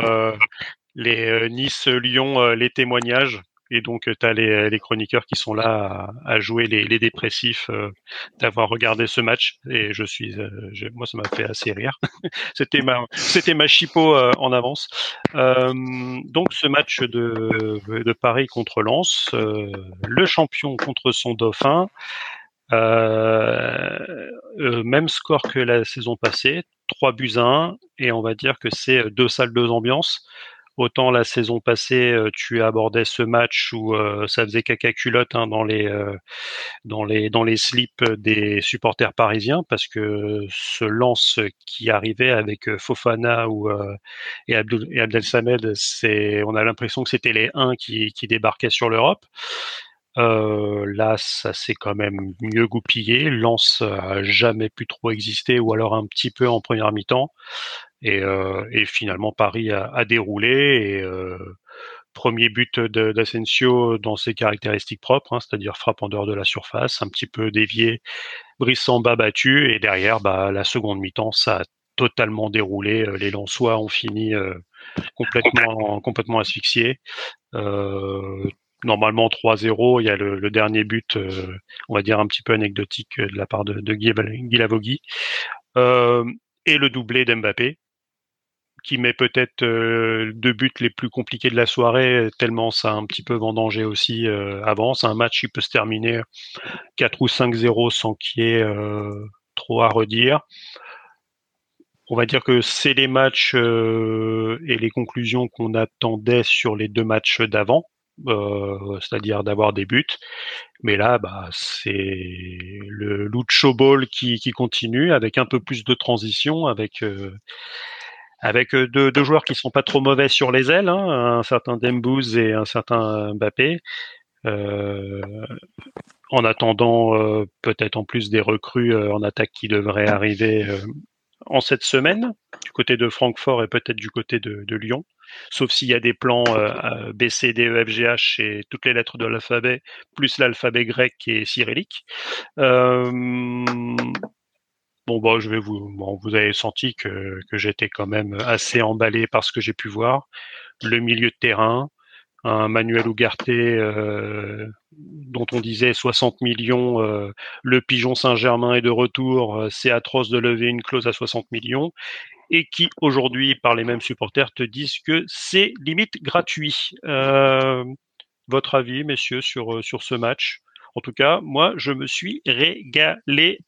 les Nice-Lyon les témoignages et donc, tu as les, les, chroniqueurs qui sont là à, jouer les, les dépressifs euh, d'avoir regardé ce match. Et je suis, euh, moi, ça m'a fait assez rire. c'était ma, c'était ma chipot euh, en avance. donc, ce match de, de Paris contre Lens, le champion contre son dauphin. même score que la saison passée, 3 buts à 1, et on va dire que c'est deux salles, deux ambiances. Autant la saison passée, euh, tu abordais ce match où euh, ça faisait caca culotte hein, dans les euh, dans les dans les slips des supporters parisiens parce que ce lance qui arrivait avec Fofana ou et, Abdel, Samed, c'est on a l'impression que c'était les 1 qui, qui débarquaient sur l'Europe. là, ça s'est quand même mieux goupillé. Lance a jamais pu trop exister, ou alors un petit peu en première mi-temps. Et, euh, et finalement, Paris a, a déroulé. Et euh, premier but d'Asensio dans ses caractéristiques propres, hein, c'est-à-dire frappe en dehors de la surface, un petit peu dévié, bas battu. Et derrière, bah, la seconde mi-temps, ça a totalement déroulé. Euh, les Lensois ont fini complètement, complètement asphyxiés. Euh, normalement 3-0. Il y a le, le dernier but, euh, on va dire un petit peu anecdotique de la part de, de Guy, Guy Euh, et le doublé d'Mbappé, qui met peut-être euh, deux buts les plus compliqués de la soirée, tellement ça a un petit peu vendangé aussi euh, avant. C'est un match qui peut se terminer 4 ou 5-0 sans qu'il y ait euh, trop à redire. On va dire que c'est les matchs et les conclusions qu'on attendait sur les deux matchs d'avant, c'est-à-dire d'avoir des buts. Mais là, bah, c'est le Lucho Ball qui, qui, continue avec un peu plus de transition, avec avec euh, deux, joueurs qui sont pas trop mauvais sur les ailes, hein, un certain Dembouz et un certain Mbappé. Euh, en attendant euh, peut-être en plus des recrues euh, en attaque qui devraient arriver en cette semaine du côté de Francfort et peut-être du côté de, de, Lyon, sauf s'il y a des plans B, C, D, E, F, G, H et toutes les lettres de l'alphabet, plus l'alphabet grec et cyrillique. Bon, bah, je vais vous, bon, vous avez senti que, que j'étais quand même assez emballé par ce que j'ai pu voir. Le milieu de terrain, un Manuel Ugarte euh, dont on disait 60 millions, euh, le pigeon Saint-Germain est de retour, euh, c'est atroce de lever une clause à 60 millions, et qui aujourd'hui, par les mêmes supporters, te disent que c'est limite gratuit. Votre avis, messieurs, sur, sur ce match? En tout cas, moi, je me suis régalé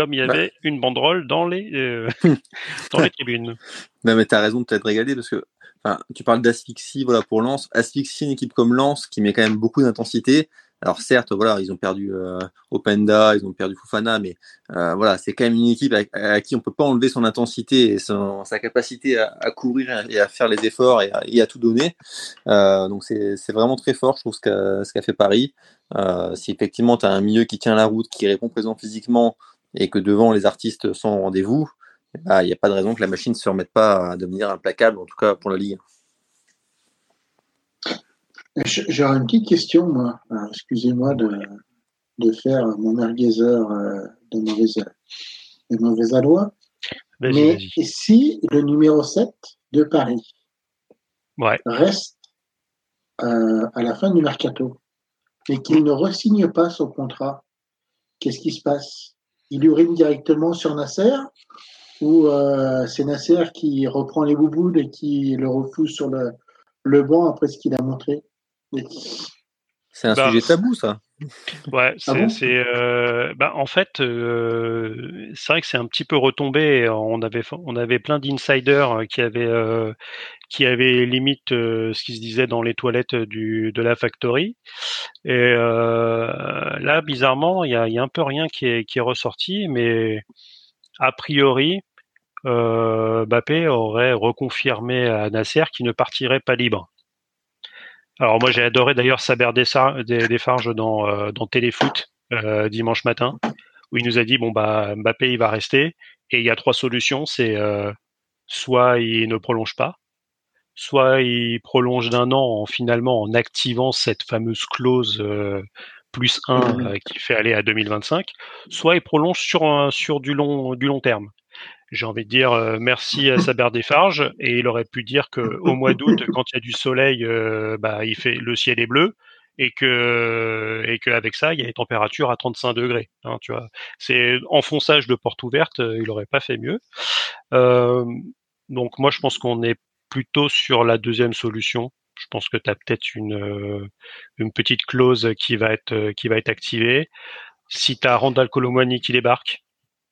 comme il y bah. avait une banderole dans les, euh, dans les tribunes. Non, mais tu as raison de t'être régalé parce que enfin, tu parles d'asphyxie voilà, pour Lens. Asphyxie, une équipe comme Lens qui met quand même beaucoup d'intensité. Alors certes, voilà, ils ont perdu euh, Openda, ils ont perdu Fofana, mais euh, voilà, c'est quand même une équipe à, qui on peut pas enlever son intensité et son, sa capacité à, à, courir et à faire les efforts et à, et à tout donner. Euh, donc c'est vraiment très fort, je trouve, ce qu'a fait Paris. Si effectivement tu as un milieu qui tient la route, qui répond présent physiquement, et que devant les artistes sont au rendez-vous, eh ben, il n'y a pas de raison que la machine ne se remette pas à devenir implacable, en tout cas pour la Ligue. J'aurais une petite question, moi. Excusez-moi de, de, faire mon merguezeur euh, de mauvais, de mauvais aloi. Mais si le numéro 7 de Paris reste euh, à la fin du mercato et qu'il ne resigne pas son contrat, qu'est-ce qui se passe? Il urine directement sur Nasser ou euh, c'est Nasser qui reprend les bouboules et qui le refuse sur le, le banc après ce qu'il a montré C'est un bah, sujet tabou, ça. Ouais, ah c'est, euh, bah, en fait, euh, c'est vrai que c'est un petit peu retombé. On avait, on avait plein d'insiders qui avaient, euh, qui avaient limite euh, ce qui se disait dans les toilettes du, de la factory. Et euh, là, bizarrement, il y a, y a, un peu rien qui est, qui est ressorti, mais a priori, euh, Bappé aurait reconfirmé à Nasser qu'il ne partirait pas libre. Alors moi j'ai adoré d'ailleurs Saber Desfarges dans, euh, dans Téléfoot euh, dimanche matin, où il nous a dit bon bah Mbappé il va rester. Et il y a trois solutions, c'est euh, soit il ne prolonge pas, soit il prolonge d'un an en finalement en activant cette fameuse clause plus 1 mmh. qui fait aller à 2025, soit il prolonge sur sur du long du long terme j'ai envie de dire euh, merci à Saber Desfarges et il aurait pu dire que au mois d'août quand il y a du soleil euh, bah il fait le ciel est bleu et que et qu'avec ça il y a des températures à 35 degrés hein, tu vois. C'est enfonçage de porte ouverte euh, il aurait pas fait mieux. Donc moi je pense qu'on est plutôt sur la deuxième solution. Je pense que tu as peut-être une une petite clause qui va être qui va être activée. Si tu as Randall Colomwani qui débarque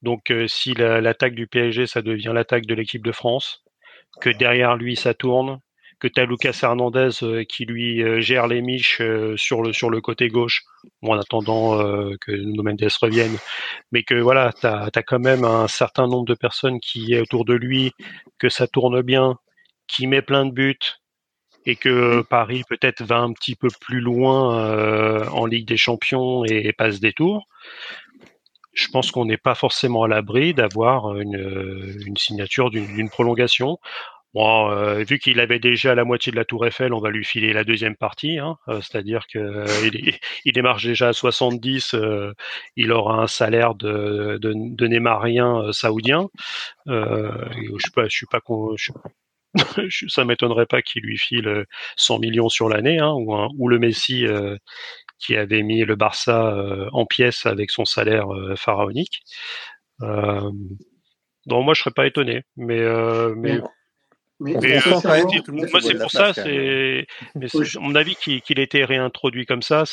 donc euh, si l'attaque du PSG, ça devient l'attaque de l'équipe de France, que derrière lui, ça tourne, que tu as Lucas Hernandez euh, qui lui euh, gère les miches sur le sur le côté gauche, en attendant que Nuno Mendes revienne, mais que voilà, tu as, quand même un certain nombre de personnes qui est autour de lui, que ça tourne bien, qui met plein de buts, et que Paris peut-être va un petit peu plus loin en Ligue des Champions et passe des tours je pense qu'on n'est pas forcément à l'abri d'avoir une, signature d'une prolongation. Euh, vu qu'il avait déjà la moitié de la Tour Eiffel, on va lui filer la deuxième partie, hein, euh, c'est-à-dire qu'il euh, il démarche déjà à 70, il aura un salaire de, de, Neymarien saoudien. je je suis pas, ça m'étonnerait pas qu'il lui file 100 millions sur l'année, hein, ou, ou le Messi qui avait mis le Barça euh, en pièces avec son salaire euh, pharaonique. Euh, donc moi je serais pas étonné, mais mais mais, moi c'est pour ça, c'est mon avis qu'il était réintroduit comme ça,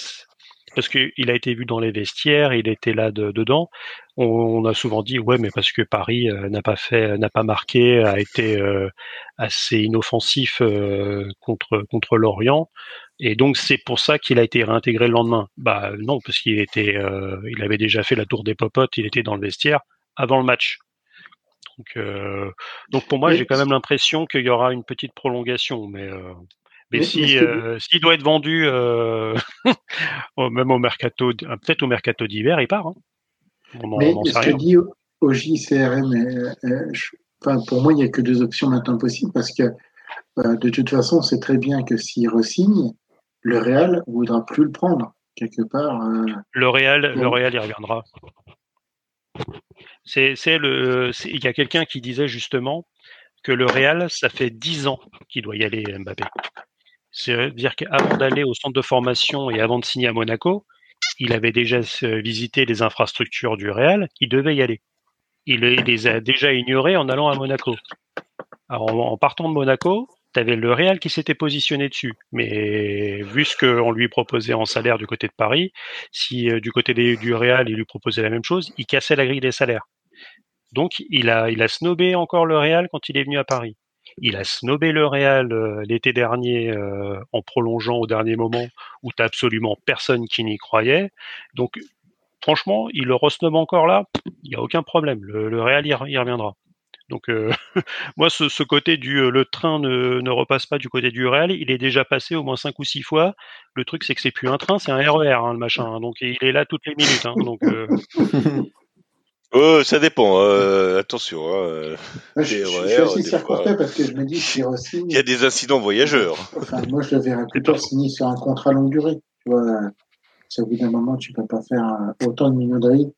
parce qu'il a été vu dans les vestiaires, il était là dedans. On, a souvent dit ouais, mais parce que Paris n'a pas fait, n'a pas marqué, a été assez inoffensif contre contre l'Orient. Et donc c'est pour ça qu'il a été réintégré le lendemain. Bah non, parce qu'il était, euh, il avait déjà fait la tour des popotes, il était dans le vestiaire avant le match. Donc, euh, donc pour moi, j'ai quand même l'impression qu'il y aura une petite prolongation, mais euh, mais, si s'il doit être vendu même au mercato, peut-être au mercato d'hiver, il part. Hein. mais ce que dit au, au JCRM, enfin, pour moi, il n'y a que deux options maintenant possibles parce que de toute façon, c'est très bien que s'il resigne, le Real voudra plus le prendre quelque part. Euh, le Real, le Real y reviendra. C'est, le, il y a quelqu'un qui disait justement que le Real, ça fait 10 ans qu'il doit y aller Mbappé. C'est-à-dire qu'avant d'aller au centre de formation et avant de signer à Monaco, il avait déjà visité les infrastructures du Real, il devait y aller. Il, les a déjà ignorés en allant à Monaco. Alors en partant de Monaco, tu le Real qui s'était positionné dessus. Mais vu ce qu'on lui proposait en salaire du côté de Paris, si euh, du côté du Real, il lui proposait la même chose, il cassait la grille des salaires. Donc il a, il a snobé encore le Real quand il est venu à Paris. Il a snobé le Real euh, l'été dernier euh, en prolongeant au dernier moment où t'as absolument personne qui n'y croyait. Donc franchement, il le resnobe encore là, il n'y a aucun problème. Le, Real reviendra. Donc euh, moi, ce, côté du euh, le train ne, repasse pas du côté du Real, il est déjà passé au moins cinq ou six fois. Le truc, c'est que c'est plus un train, c'est un RER, hein, le machin. Hein. donc il est là toutes les minutes. Hein. donc euh. oh, ça dépend. attention. je, suis aussi circonspect parce que je me dis si Il y a des incidents voyageurs. Enfin, moi, je le verrais plutôt signer sur un contrat longue durée. Tu vois, au bout d'un moment, tu peux pas faire autant de minauderies.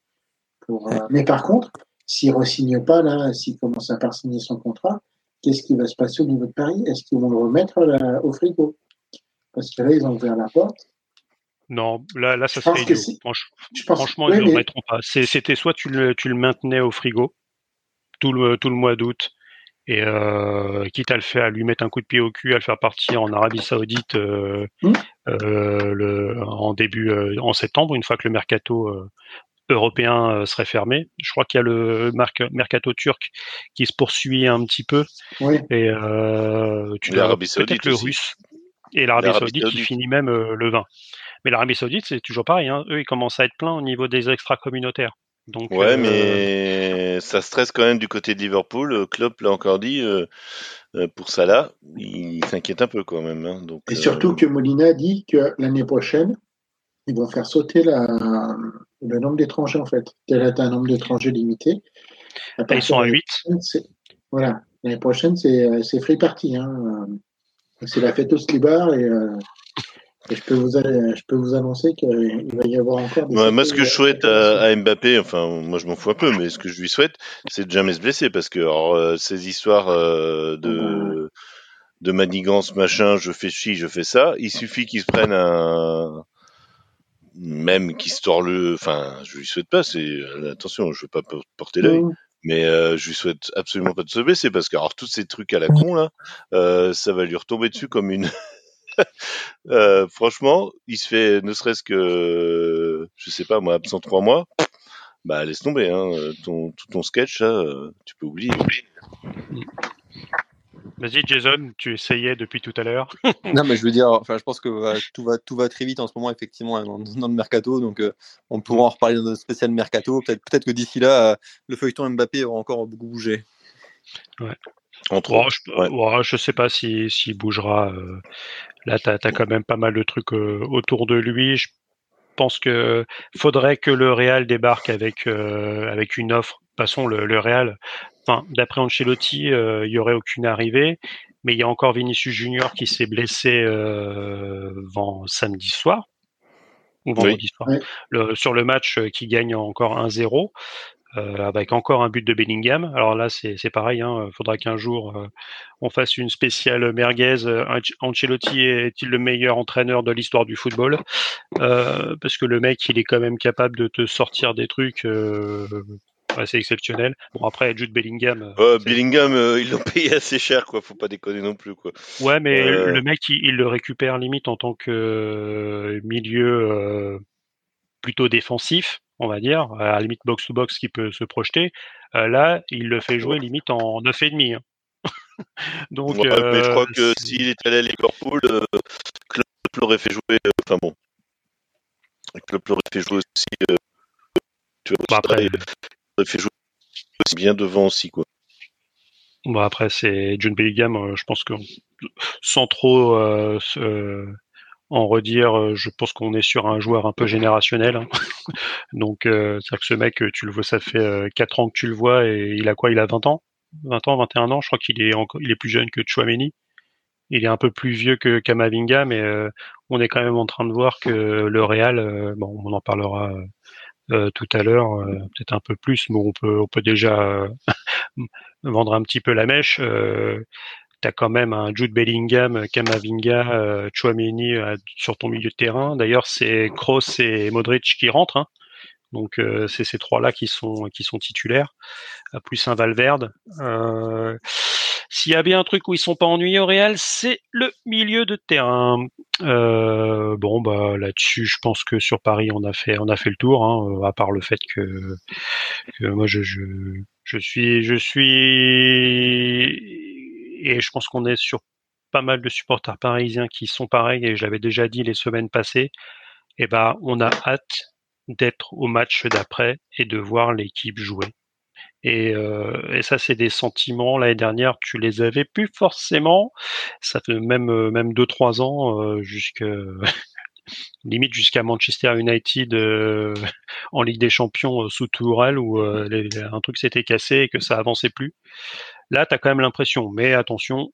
Pour, Mais par contre, s'il ne re-signe pas, là, s'il commence à pas signer son contrat, qu'est-ce qui va se passer au niveau de Paris? Est-ce qu'ils vont le remettre au frigo? Parce que là, ils ont ouvert la porte. Non, là, là ça serait idiot. franchement, ils ne le remettront pas. C'était soit tu le, tu le maintenais au frigo tout le, tout le mois d'août, et euh, quitte à le faire, à lui mettre un coup de pied au cul, à le faire partir en Arabie Saoudite euh, mmh. euh, le, en début en septembre, une fois que le mercato européen euh, serait fermé. Je crois qu'il y a le mercato turc qui se poursuit un petit peu. Oui. Et euh, tu l'Arabie Saoudite le russe et l'Arabie Saoudite qui finit même euh, le 20. Mais l'Arabie Saoudite, c'est toujours pareil. Hein. Eux, ils commencent à être pleins au niveau des extra communautaires. Donc, Ouais, euh, mais ça stresse quand même du côté de Liverpool. Klopp l'a encore dit euh, pour Salah, il s'inquiète un peu quand même. hein. Donc, Et euh, surtout que Molina dit que l'année prochaine, ils vont faire sauter la, le nombre d'étrangers en fait. Tel est un nombre d'étrangers limité. Ils sont à de 8. prochaine, c'est- Voilà. L'année prochaine, c'est euh, c'est free party. Hein. Euh, C'est la fête au slibard et, euh, et je, peux vous, a- je peux vous annoncer qu'il va y avoir encore des. Ouais, moi, ce que je souhaite à, à Mbappé, enfin, moi, je m'en fous un peu, mais ce que je lui souhaite, c'est de jamais se blesser, parce que alors, euh, ces histoires euh, de de manigance, machin, je fais ci, je fais ça, il suffit qu'il se prenne un même qu'il se tord le, enfin, je lui souhaite pas, c'est euh, attention, je veux pas por- porter l'œil, Mmh. mais euh, je lui souhaite absolument pas de se blesser, parce que alors tous ces trucs à la con là, euh, ça va lui retomber dessus comme une Euh, franchement, il se fait ne serait-ce que, je sais pas moi, absent trois mois, bah laisse tomber, hein, euh, ton, tout ton sketch là, euh, tu peux oublier. Vas-y, Jason, tu essayais depuis tout à l'heure. Non, mais je veux dire, enfin, je pense que euh, tout va tout va très vite en ce moment, effectivement, dans, dans le mercato. Donc, euh, on pourra en reparler dans notre spécial mercato. Peut-être peut-être que d'ici là, euh, le feuilleton Mbappé aura encore beaucoup bougé. Entre Bon, autres. je, Ouais. ouais, je sais pas si s'il bougera. euh, là, tu as, quand même pas mal de trucs euh, autour de lui. Je pense que faudrait que le Real débarque avec euh, avec une offre. De toute façon, le, le Real, enfin, d'après Ancelotti, euh, il y aurait aucune arrivée. Mais il y a encore Vinicius Junior qui s'est blessé euh, vend- samedi soir ou vendredi soir le- sur le match euh, qui gagne encore 1-0 euh, avec encore un but de Bellingham. Alors là, c'est c'est pareil. Il faudra qu'un jour euh, on fasse une spéciale merguez. Anc- Ancelotti est-il le meilleur entraîneur de l'histoire du football? Euh, Parce que le mec, il est quand même capable de te sortir des trucs euh, assez exceptionnels. Bon, après, Jude Bellingham. euh, Ouais, c'est- Bellingham, euh, ils l'ont payé assez cher, quoi. Faut pas déconner non plus, quoi. Ouais, mais Euh. le mec, il, il le récupère limite en tant que milieu plutôt défensif, on va dire, à la limite box-to-box qui peut se projeter. Là, il le fait jouer limite en 9,5. Hein. Donc, Ouais, mais je crois que c'est- s'il était allé à Liverpool, Klopp l'aurait fait jouer. Enfin bon, Klopp l'aurait fait jouer aussi. tu vois, Bah, après, fait jouer bien devant aussi, quoi. bon, après c'est John Bellingham. euh, je pense que sans trop euh, euh, en redire, euh, je pense qu'on est sur un joueur un peu générationnel. hein. Donc, euh, c'est-à-dire que ce mec, tu le vois, ça fait euh, 4 ans que tu le vois et il a quoi? Il a 20 ans? 20 ans, 21 ans? Je crois qu'il est encore, il est plus jeune que Chouameni. Il est un peu plus vieux que Kamavinga, mais on est quand même en train de voir que le Real, bon, on en parlera euh, tout à l'heure, euh, peut-être un peu plus, mais on peut, on peut déjà euh, vendre un petit peu la mèche. Euh, T'as quand même un Jude Bellingham, Kamavinga, Chouameni sur ton milieu de terrain. D'ailleurs, c'est Kroos et Modric qui rentrent. hein. Donc c'est ces trois-là qui sont qui sont titulaires, plus un Valverde. S'il y a bien un truc où ils sont pas ennuyés au Real, c'est le milieu de terrain. Bon bah là-dessus, je pense que sur Paris on a fait on a fait le tour, hein, à part le fait que, moi je, je je suis je suis et je pense qu'on est sur pas mal de supporters parisiens qui sont pareils et je l'avais déjà dit les semaines passées. Et ben on a hâte d'être au match d'après et de voir l'équipe jouer. Et, euh, et ça, c'est des sentiments. L'année dernière, tu les avais plus forcément. Ça fait même euh, même deux trois ans, euh, jusque limite jusqu'à Manchester United euh, en Ligue des Champions euh, sous Tourelle où euh, les- un truc s'était cassé et que ça avançait plus. Là, tu as quand même l'impression. Mais attention,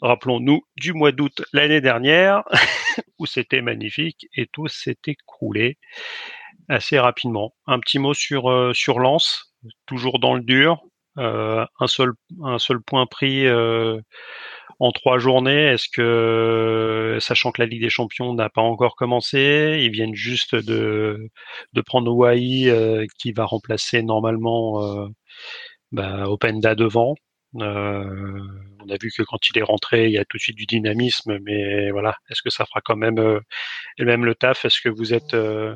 rappelons-nous du mois d'août l'année dernière où c'était magnifique et tout s'est écroulé assez rapidement. Un petit mot sur euh, sur toujours dans le dur. Euh, un seul un seul point pris euh, en trois journées. Est-ce que, sachant que la Ligue des Champions n'a pas encore commencé, ils viennent juste de de prendre Wai euh, qui va remplacer normalement bah, Openda devant. Euh, on a vu que quand il est rentré, il y a tout de suite du dynamisme, mais voilà, est-ce que ça fera quand même euh, même le taf? Est-ce que vous êtes euh,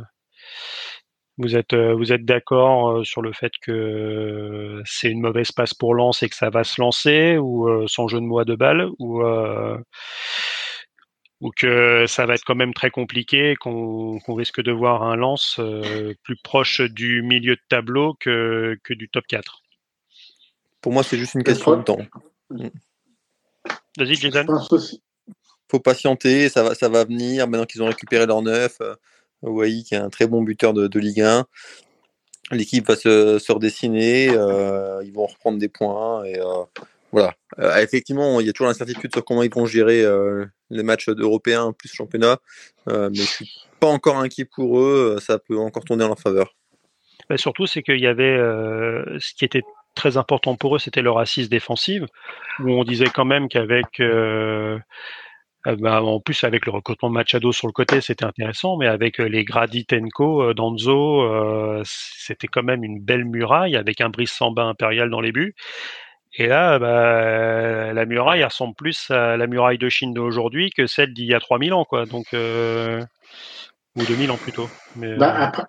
vous êtes vous êtes d'accord sur le fait que c'est une mauvaise passe pour Lens et que ça va se lancer ou sans jeu de mots à deux balles ou euh, ou que ça va être quand même très compliqué, qu'on risque de voir un lance plus proche du milieu de tableau que, que du top 4 Pour moi, c'est juste une question de temps. Vas-y, Jason. faut patienter, ça va, ça va venir. Maintenant qu'ils ont récupéré leur neuf, euh, qui est un très bon buteur de, Ligue 1, l'équipe va se, redessiner, euh, ils vont reprendre des points et euh, voilà. Euh, effectivement, il y a toujours l'incertitude sur comment ils vont gérer les matchs européens plus championnat, mais je suis pas encore inquiet pour eux. Ça peut encore tourner en leur faveur. Bah, surtout, c'est qu'il y avait ce qui était très important pour eux, c'était leur assise défensive, où on disait quand même qu'avec euh, bah, en plus, avec le recrutement de Machado sur le côté, c'était intéressant, mais avec euh, les Graditenko, euh, Danzo, c'était quand même une belle muraille avec un brise Samba impérial dans les buts. Et là, bah, la muraille ressemble plus à la muraille de Chine d'aujourd'hui que celle d'il y a 3000 ans, quoi. Donc, ou 2000 ans plutôt. Mais, bah, après,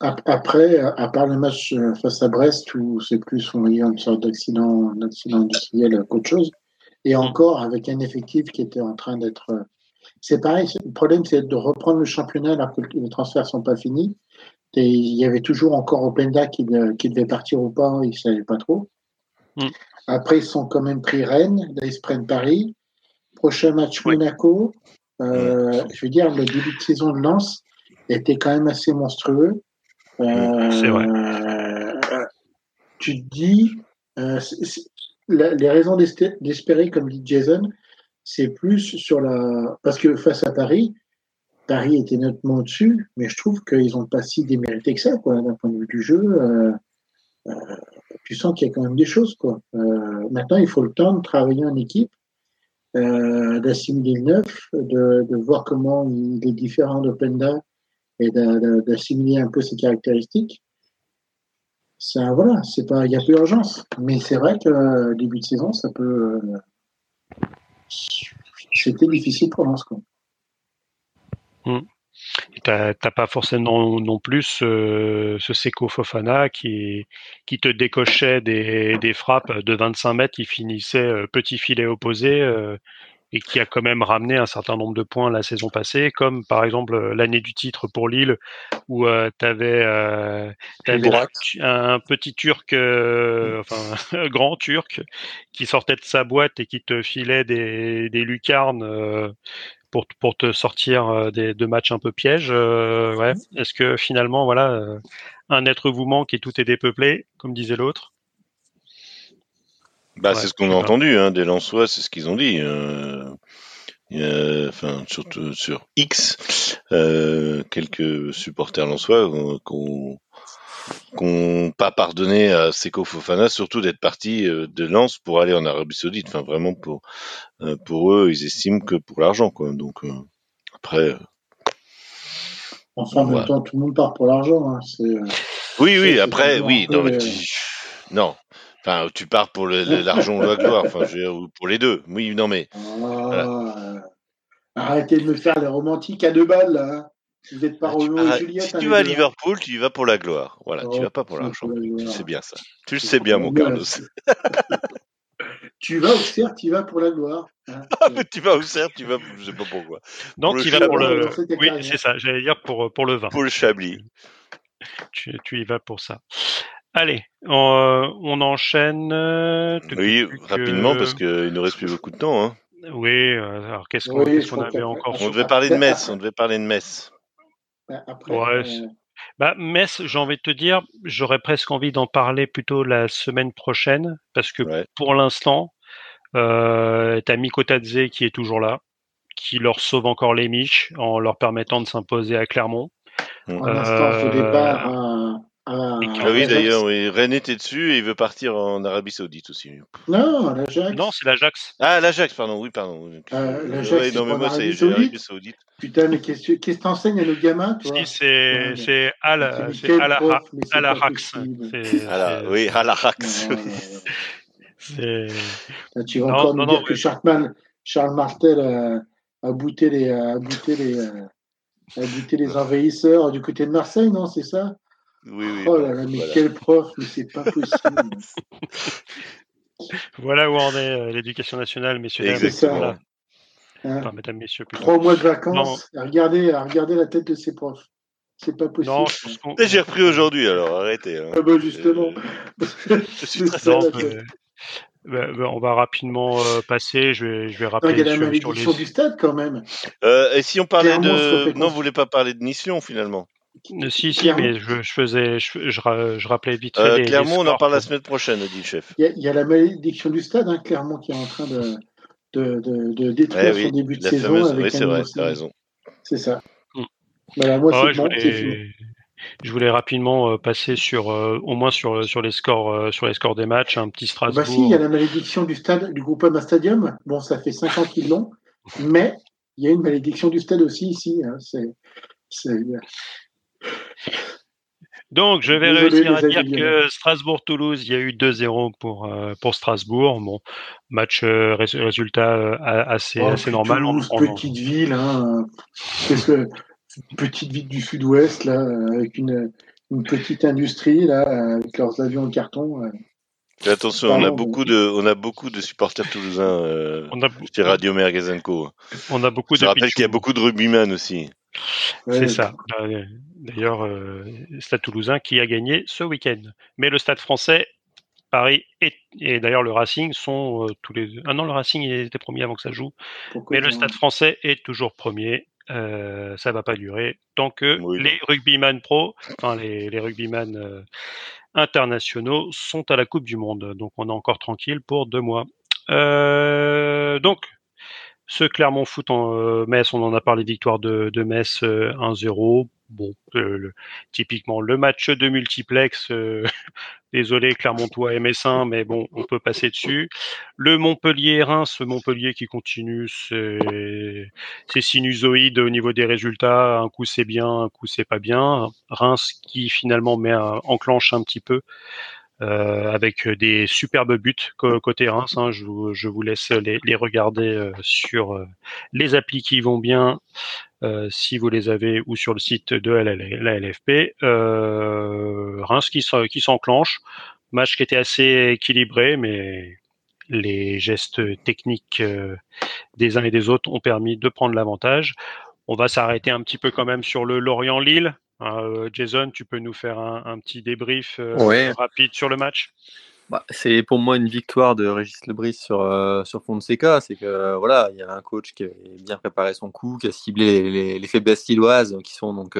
à part le match face à Brest, où c'est plus on une sorte d'accident, d'accident industriel qu'autre chose, et encore avec un effectif qui était en train d'être. Euh, c'est pareil, le problème c'est de reprendre le championnat alors que les transferts sont pas finis. Et il y avait toujours encore Openda qui, qui devait partir ou pas, ils ne savaient pas trop. Mm. Après, ils sont quand même pris Rennes, là ils se prennent Paris. Prochain match Monaco. Euh, mm. Je veux dire, le début de saison de Lens était quand même assez monstrueux. Euh, c'est vrai. Tu te dis, les raisons d'espérer, comme dit Jason, c'est plus sur la. Parce que face à Paris, Paris était nettement au-dessus, mais je trouve qu'ils n'ont pas si démérité que ça, quoi, d'un point de vue du jeu. Euh, euh, tu sens qu'il y a quand même des choses, quoi. Euh, maintenant, il faut le temps de travailler en équipe, d'assimiler le neuf, de, de, voir comment il est différent d'Openda et d'assimiler un peu ses caractéristiques voilà, c'est pas, il n'y a plus d'urgence. Mais c'est vrai que euh, début de saison, ça peut. Euh, c'était difficile pour Lens. Quoi. Mmh. T'as pas forcément non plus ce, ce Seco Fofana qui, qui te décochait des, des frappes de 25 mètres qui finissaient euh, petit filet opposé et qui a quand même ramené un certain nombre de points la saison passée, comme par exemple euh, l'année du titre pour Lille, où euh, tu avais, euh, un, petit turc, enfin un grand turc, qui sortait de sa boîte et qui te filait des, des lucarnes pour, pour te sortir des, de matchs un peu pièges. ouais. Est-ce que finalement, voilà, un être vous manque et tout est dépeuplé, comme disait l'autre? Bah, c'est ce qu'on a entendu, hein, des Lensois, c'est ce qu'ils ont dit. Euh, enfin, surtout sur X, euh, quelques supporters lensois qu'on qu'on pas pardonné à Seko Fofana, surtout d'être parti euh, de Lens pour aller en Arabie Saoudite. Enfin, vraiment pour euh, pour eux, ils estiment que pour l'argent, quoi. Donc euh, après. Enfin, en même temps, tout le monde part pour l'argent. Hein. Oui, oui. Après, oui. Non, non, Enfin, tu pars pour l'argent ou la gloire, enfin, je pour les deux. Oui, non, mais. Ah, arrêtez de me faire les romantiques à deux balles, là. Hein. Vous n'êtes pas Roméo et Juliette. Si tu vas à Liverpool, tu y vas pour la gloire. Voilà, tu tu vas pas pour l'argent. Tu sais bien ça. Tu le sais bien, mon Carlos. tu vas au cerf, tu vas pour la gloire. Hein. Ah, mais tu vas au cerf, tu vas, je sais pas pourquoi. Non, tu vas pour le. Oui, c'est ça. J'allais dire pour pour le vin. Pour le chablis. Tu, tu y vas pour ça. Allez, on, enchaîne. Euh, oui, rapidement parce qu'il ne reste plus beaucoup de temps. Hein. Oui, euh, alors qu'est-ce qu'on avait encore On devait parler de Metz. On devait parler de Metz. Après, ouais, euh, bah, Metz, j'ai envie de te dire, j'aurais presque envie d'en parler plutôt la semaine prochaine parce que pour l'instant, euh, t'as Mikotadze qui est toujours là, qui leur sauve encore les miches en leur permettant de s'imposer à Clermont. En instance au départ, ah, ah oui, d'ailleurs, oui. Rennes était dessus et il veut partir en Arabie Saoudite aussi. Non, l'Ajax. Non, c'est l'Ajax. Ah, l'Ajax, pardon, oui, pardon. Euh, L'Ajax, non, mais moi, c'est l'Arabie Saoudite. Putain, mais qu'est-ce que tu enseignes à nos gamins, toi? Si, c'est Al, c'est Al-Arax. Oui, Al-Arax. Tu vas encore nous dire que Charles Martel a bouté les, a bouté les, a bouté les envahisseurs du côté de Marseille, non, c'est ça? Oui, oui. Oh là là, mais quel prof, mais c'est pas possible. voilà où en est euh, l'éducation nationale, messieurs. Exactement. Hein. Enfin, mesdames, messieurs, plutôt. Trois mois de vacances, regardez, regardez la tête de ses profs. C'est pas possible. Non, J'ai repris aujourd'hui, alors arrêtez. hein. Ah bah, justement. Euh, je suis très Non, euh, bah, bah, on va rapidement euh, passer. Je vais, je vais Non, rappeler il y a la malédiction les. du stade quand même. Euh, et si on parlait Clairement, de... Non, vous voulez pas parler de Nice-Lyon, finalement? Si, si, Clermont. mais je, je faisais, je, je, ra- je rappelais vite euh, les, les Clermont, on en parle la semaine prochaine, dit le chef. Il y, a, il y a la malédiction du stade, hein, clairement, qui est en train de, de, de, de détruire Eh son oui, début de la saison. fameuse... avec Oui, c'est vrai, t'as raison. C'est ça. Mm. Voilà, moi, Ah ouais, c'est je, bon, voulais, je voulais rapidement euh, passer sur, euh, au moins sur, sur les scores, euh, sur les scores des matchs, un petit Bah Strasbourg. si, il y a la malédiction du stade du Groupama Stadium. Bon, ça fait 5 ans qu'ils l'ont, mais il y a une malédiction du stade aussi ici. hein. C'est, c'est... Donc, je vais Désolé, réussir à dire que Strasbourg-Toulouse, il y a eu 2-0 pour, euh, pour Strasbourg. Bon, match, euh, rés- résultat euh, assez, Oh, assez normal. Toulouse, petite ville, hein. Qu'est-ce que une petite ville du Sud-Ouest là, avec une, une petite industrie là, avec leurs avions en carton. Et attention, on a beaucoup de, on a beaucoup de supporters toulousains euh, on a, chez Radio Mergazenco. on a beaucoup Je de rappelle qu'il y a beaucoup de rugbyman aussi. Ouais, C'est ça. Euh, D'ailleurs, euh, Stade Toulousain qui a gagné ce week-end. Mais le Stade Français, Paris et, et d'ailleurs le Racing sont euh, tous les deux. Ah non, le Racing il était premier avant que ça joue. pourquoi Mais le Stade Français est toujours premier. Euh, ça va pas durer tant que Oui. les rugbyman pro, enfin les, les rugbyman euh, internationaux sont à la Coupe du Monde. Donc on est encore tranquille pour deux mois. Euh, donc ce Clermont Foot en euh, Metz, on en a parlé, victoire de, de Metz euh, 1-0. Bon, euh, typiquement le match de multiplex. euh, désolé Clermontois et Messin, mais bon, on peut passer dessus. Le Montpellier-Reims, Montpellier qui continue ses, ses sinusoïdes au niveau des résultats. Un coup c'est bien, un coup c'est pas bien. Reims qui finalement met un- enclenche un petit peu. Euh, avec des superbes buts côté Reims. hein. je, vous, je vous laisse les, les regarder euh, sur euh, les applis qui vont bien, euh, si vous les avez, ou sur le site de la, la LFP. Euh, Reims qui, qui s'enclenche. Match qui était assez équilibré, mais les gestes techniques euh, des uns et des autres ont permis de prendre l'avantage. On va s'arrêter un petit peu quand même sur le Lorient-Lille. Euh, Jason, tu peux nous faire un, un petit débrief euh, Ouais. rapide sur le match? Bah, c'est pour moi une victoire de Régis Lebris sur, euh, sur Fonseca. C'est que voilà, il y a un coach qui a bien préparé son coup, qui a ciblé les, les- les faiblesses lilloises, qui sont donc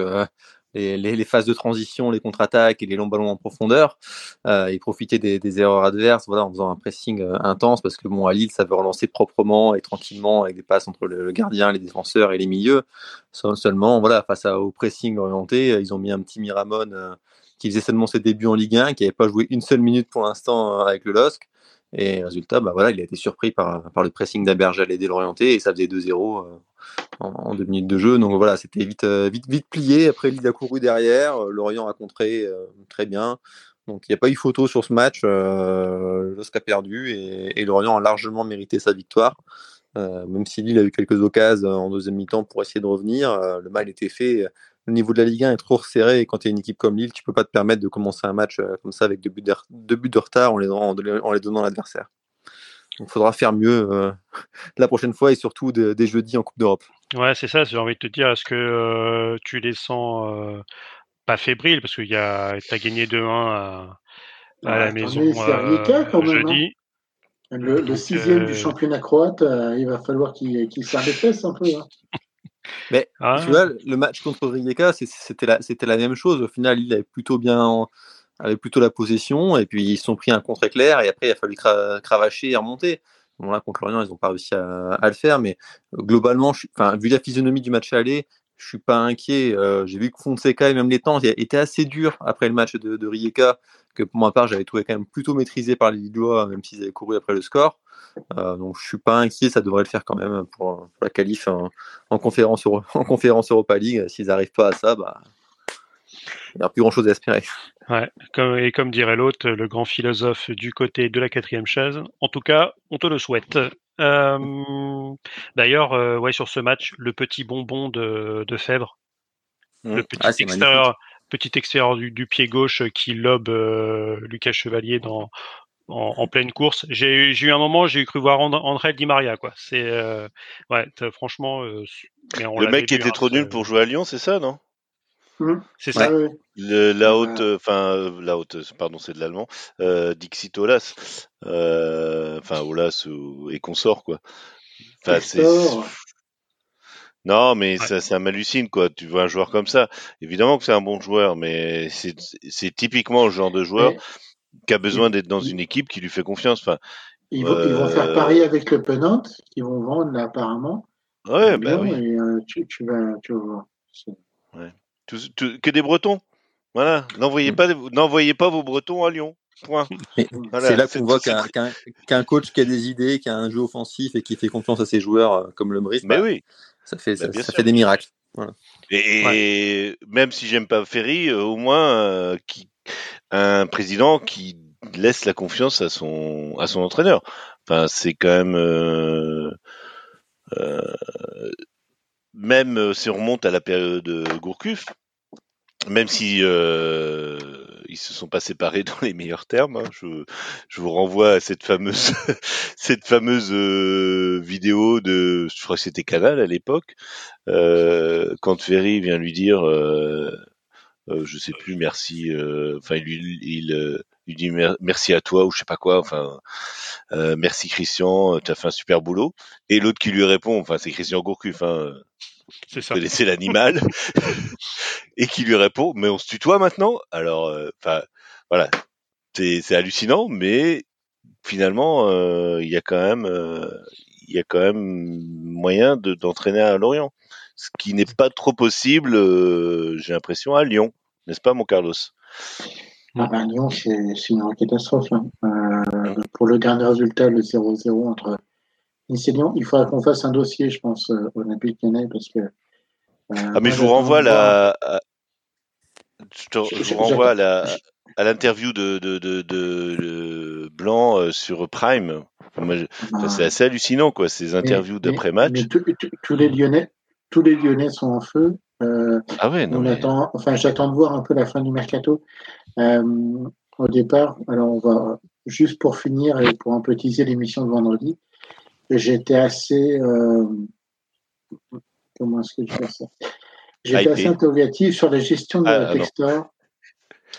les, phases de transition, les contre-attaques et les longs ballons en profondeur. Euh, et profiter des, erreurs adverses voilà, en faisant un pressing euh, intense parce que bon, à Lille, ça veut relancer proprement et tranquillement avec des passes entre le, gardien, les défenseurs et les milieux. Seul- Seulement, voilà, face au pressing orienté, euh, ils ont mis un petit Miramon qui faisait seulement ses débuts en Ligue 1, qui n'avait pas joué une seule minute pour l'instant avec le LOSC. Et résultat, bah voilà, il a été surpris par, par le pressing d'Abergel et l'orienté et ça faisait 2-0 euh, en, en deux minutes de jeu. Donc voilà, c'était vite, euh, vite, vite plié. Après, Lille a couru derrière, euh, Lorient a contré très bien. Donc il n'y a pas eu photo sur ce match. Euh, LOSC a perdu et, Lorient a largement mérité sa victoire. Même si Lille a eu quelques occasions en deuxième mi-temps pour essayer de revenir, le mal était fait le niveau de la Ligue 1 est trop resserré et quand tu es une équipe comme Lille, tu peux pas te permettre de commencer un match euh, comme ça avec deux buts, de, deux buts de retard en les, en, en les donnant à l'adversaire. Donc il faudra faire mieux euh, la prochaine fois et surtout de, des jeudis en Coupe d'Europe. Ouais, c'est ça, j'ai envie de te dire, est-ce que euh, tu les sens euh, pas fébriles? Parce que tu as gagné 2-1 à, à Ouais, la attendez, maison quand même, jeudi Le, le sixième euh, du championnat croate, euh, il va falloir qu'il des fesses un peu. hein. Mais Ah, tu vois, le match contre Rijeka, c'était la, c'était la même chose. Au final, il avait plutôt bien, avait plutôt la possession, et puis ils se sont pris un contre-éclair, et après il a fallu cra- cravacher et remonter. Bon, là, contre Lorient, ils n'ont pas réussi à, à le faire, mais euh, globalement, je vu la physionomie du match aller, je suis pas inquiet. Euh, J'ai vu que Fonseca et même les temps étaient assez durs après le match de, de Rijeka, que pour ma part, j'avais trouvé quand même plutôt maîtrisé par les Lillois, même s'ils avaient couru après le score. Euh, donc je suis pas inquiet, ça devrait le faire quand même pour, pour la qualif en, en conférence, en conférence Europa League. S'ils n'arrivent pas à ça, bah, il n'y a plus grand chose à espérer. Ouais, comme, et comme dirait l'autre, le grand philosophe du côté de la quatrième chaise. En tout cas, on te le souhaite. Euh, D'ailleurs, euh, ouais, sur ce match, le petit bonbon de, de Fèvre, Mmh. le petit Ah, extérieur, petit extérieur du, du pied gauche qui lobe euh, Lucas Chevalier dans en, pleine course. J'ai eu un moment, j'ai cru voir André Di Maria, quoi. C'est euh, ouais, franchement. Euh, le mec qui était trop nul pour jouer à Lyon, c'est ça, non? Mmh. C'est ça. la haute, enfin la haute, pardon, c'est de l'allemand. Euh, Dixit Olas, enfin Olas et consort quoi. Enfin, c'est non, mais ça, ça m'hallucine, quoi. Tu vois un joueur comme ça. Évidemment que c'est un bon joueur, mais c'est typiquement le genre de joueur qui a besoin d'être dans une équipe qui lui fait confiance. Enfin, ils, vont, ils vont faire euh, pari avec le Penant, qu'ils vont vendre là, apparemment. Ouais, bah oui. Et, euh, tu, tu, vas, tu vas voir. Ouais. que des Bretons. Voilà. N'envoyez mm. pas, n'envoyez pas vos Bretons à Lyon. Point. c'est là qu'on voit qu'un coach qui a des idées, qui a un jeu offensif et qui fait confiance à ses joueurs euh, comme le Brice, bah, oui. ça fait, bah, ça, fait des miracles. Voilà. Et, même si j'aime pas Ferry, au moins qui, un président qui laisse la confiance à son à son entraîneur. Enfin, c'est quand même euh, euh, même si on remonte à la période de Gourcuff, même si euh, ils se sont pas séparés dans les meilleurs termes, hein, je, je, vous renvoie à cette fameuse cette fameuse vidéo de, je crois que c'était Canal à l'époque, quand Ferry vient lui dire euh, je sais plus, merci. Euh, enfin, il, il, euh, il, dit merci à toi ou je sais pas quoi. Enfin, merci Christian, tu as fait un super boulot. Et l'autre qui lui répond, enfin, c'est Christian Gourcuff. Hein, c'est ça. laisser l'animal et qui lui répond, mais on se tutoie maintenant? Alors, enfin, voilà, c'est hallucinant, mais finalement, il y a quand même, il y a quand même moyen d'entraîner à Lorient ce qui n'est pas trop possible, euh, j'ai l'impression, à Lyon, n'est-ce pas, mon Carlos? Ah ben, Lyon, c'est une catastrophe. Hein. Euh, pour le dernier résultat, le 0-0 entre Nice et Lyon, il faudra qu'on fasse un dossier, je pense, euh, Olympique Lyonnais, parce que. ah, mais je vous renvoie la. Je, vous renvoie à l'interview de, de, de, Blanc sur Prime. Ah. c'est assez hallucinant, quoi, ces interviews d'après-match. tous les Lyonnais, tous les Lyonnais sont en feu. Euh, ah ouais, non, on enfin, j'attends de voir un peu la fin du mercato. Euh, au départ, alors on va juste pour finir et pour un peu teaser l'émission de vendredi, j'étais assez euh, comment est-ce que je fais ça? J'étais assez interrogatif sur la gestion de ah, la Textor.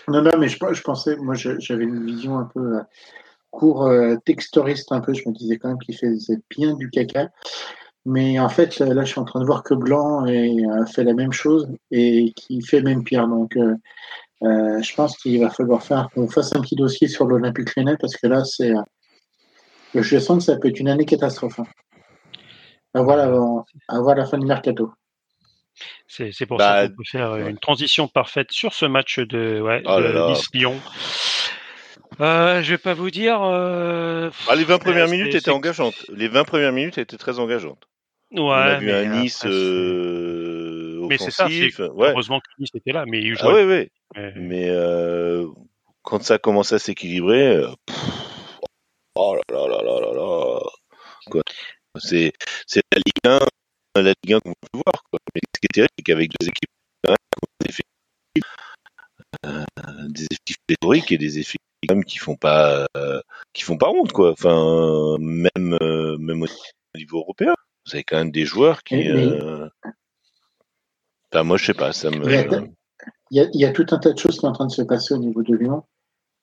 Non. non, mais je, je pensais, moi, j'avais une vision un peu court textoriste un peu. Je me disais quand même qu'il faisait bien du caca. Mais en fait, là, je suis en train de voir que Blanc a fait la même chose et qui fait même pire. Donc, euh, euh, je pense qu'il va falloir faire qu'on fasse un petit dossier sur l'Olympique Lyonnais parce que là, c'est. Euh, je sens que ça peut être une année catastrophe. Hein. À, voir la, la fin du mercato. C'est pour bah, ça qu'on peut faire une transition parfaite sur ce match de, ouais, oh Nice-Lyon. Euh, je vais pas vous dire. Ah, les 20 premières minutes étaient engageantes. Les 20 premières minutes étaient très engageantes. Ouais, on a vu un Nice euh, Mais c'est ça, heureusement que Nice était là, mais il jouait. Ah. Mais, mais euh, quand ça commence à s'équilibrer, oh là là là là là là. Quoi. C'est, c'est la Ligue 1, la Ligue 1 qu'on peut voir. Quoi. Mais ce qui est terrible, c'est qu'avec deux équipes, des effectifs, euh, des effectifs pléthoriques et des effectifs même qui font pas, qui font pas honte, quoi. Enfin, même, même au niveau européen vous avez quand même des joueurs qui. Euh... Enfin, moi, je sais pas, ça me. Il y, a, tout un tas de choses qui sont en train de se passer au niveau de Lyon,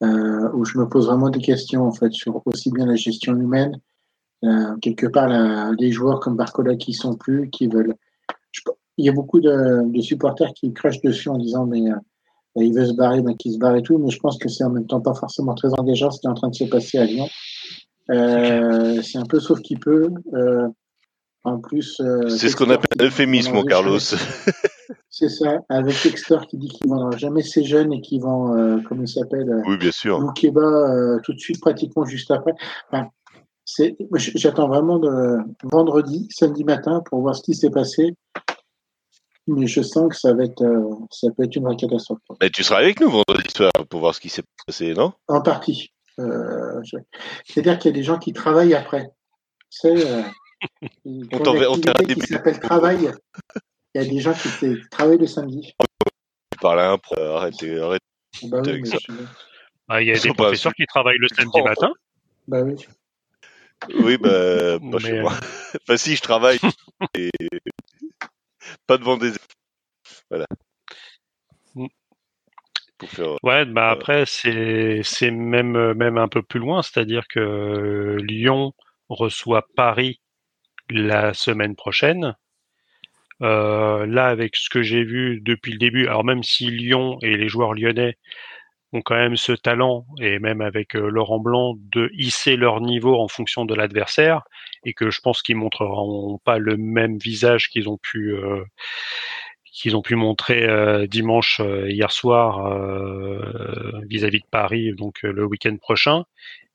euh, où je me pose vraiment des questions en fait sur aussi bien la gestion humaine, euh, quelque part la, des joueurs comme Barcola qui sont plus, qui veulent. il y a beaucoup de, de, supporters qui crachent dessus en disant mais euh, il veut se barrer, mais qui se barre et tout, mais je pense que c'est en même temps pas forcément très engageant ce qui est en train de se passer à Lyon. C'est un peu sauf qui peut. Euh, en plus. Euh, c'est ce qu'on appelle l'euphémisme, Carlos. C'est ça, avec Dexter qui dit qu'il ne vendra jamais ses jeunes et qui vend, euh, comment il s'appelle euh, Oui, bien sûr. Moukeba tout de suite, pratiquement juste après. Enfin, J'attends vraiment de vendredi, samedi matin pour voir ce qui s'est passé. Mais je sens que ça va être, ça peut être une vraie catastrophe. Mais tu seras avec nous vendredi soir pour voir ce qui s'est passé, non? En partie. C'est-à-dire qu'il y a des gens qui travaillent après. C'est on t'enverra des qui s'appelle travail. Il y a des gens qui travaillent le samedi. Tu parles à un pro, arrêtez, arrêtez bah oui, ça. Ah, Il y a des professeurs qui travaillent le samedi matin. Bah oui. Oui, bah, pas chez Mais, moi. Enfin, si, je travaille. et pas devant des. Voilà. Mm. Pour faire. Ouais, bah Euh. après c'est c'est même euh, même un peu plus loin, c'est-à-dire que Lyon reçoit Paris la semaine prochaine. Euh, là, avec ce que j'ai vu depuis le début, alors même si Lyon et les joueurs lyonnais ont quand même ce talent, et même avec euh, Laurent Blanc, de hisser leur niveau en fonction de l'adversaire, et que je pense qu'ils montreront pas le même visage qu'ils ont pu euh, qu'ils ont pu montrer dimanche hier soir vis-à-vis de Paris, donc le week-end prochain.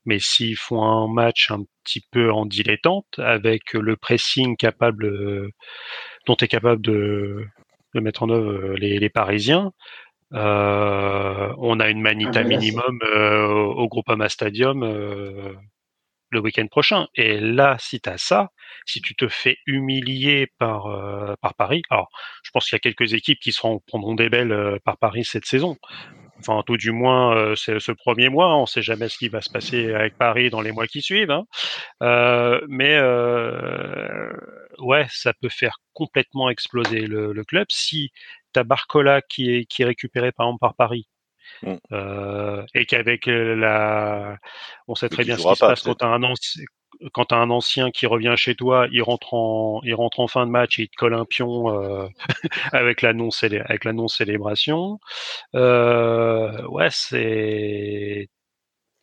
Mais s'ils font un match un petit peu en dilettante, avec le pressing capable euh, dont est capable de, de mettre en œuvre euh, les, les Parisiens, euh, on a une manita Ah, minimum euh, au au Groupama Stadium le week-end prochain. Et là, si tu as ça, si tu te fais humilier par par Paris, alors je pense qu'il y a quelques équipes qui seront prendront des belles par Paris cette saison. Enfin, tout du moins, euh, c'est ce premier mois. On sait jamais ce qui va se passer avec Paris dans les mois qui suivent. hein. Euh, mais euh, ouais, ça peut faire complètement exploser le, le club si t'as Barcola qui est qui est récupéré par exemple par Paris. Mm. Euh, et qu'avec euh, la, on sait très bien ce qui se pas, passe quand t'as un ancien, quand t'as un ancien qui revient chez toi, il rentre en, il rentre en fin de match et il te colle un pion euh, avec la non avec la non célébration. Euh, ouais, c'est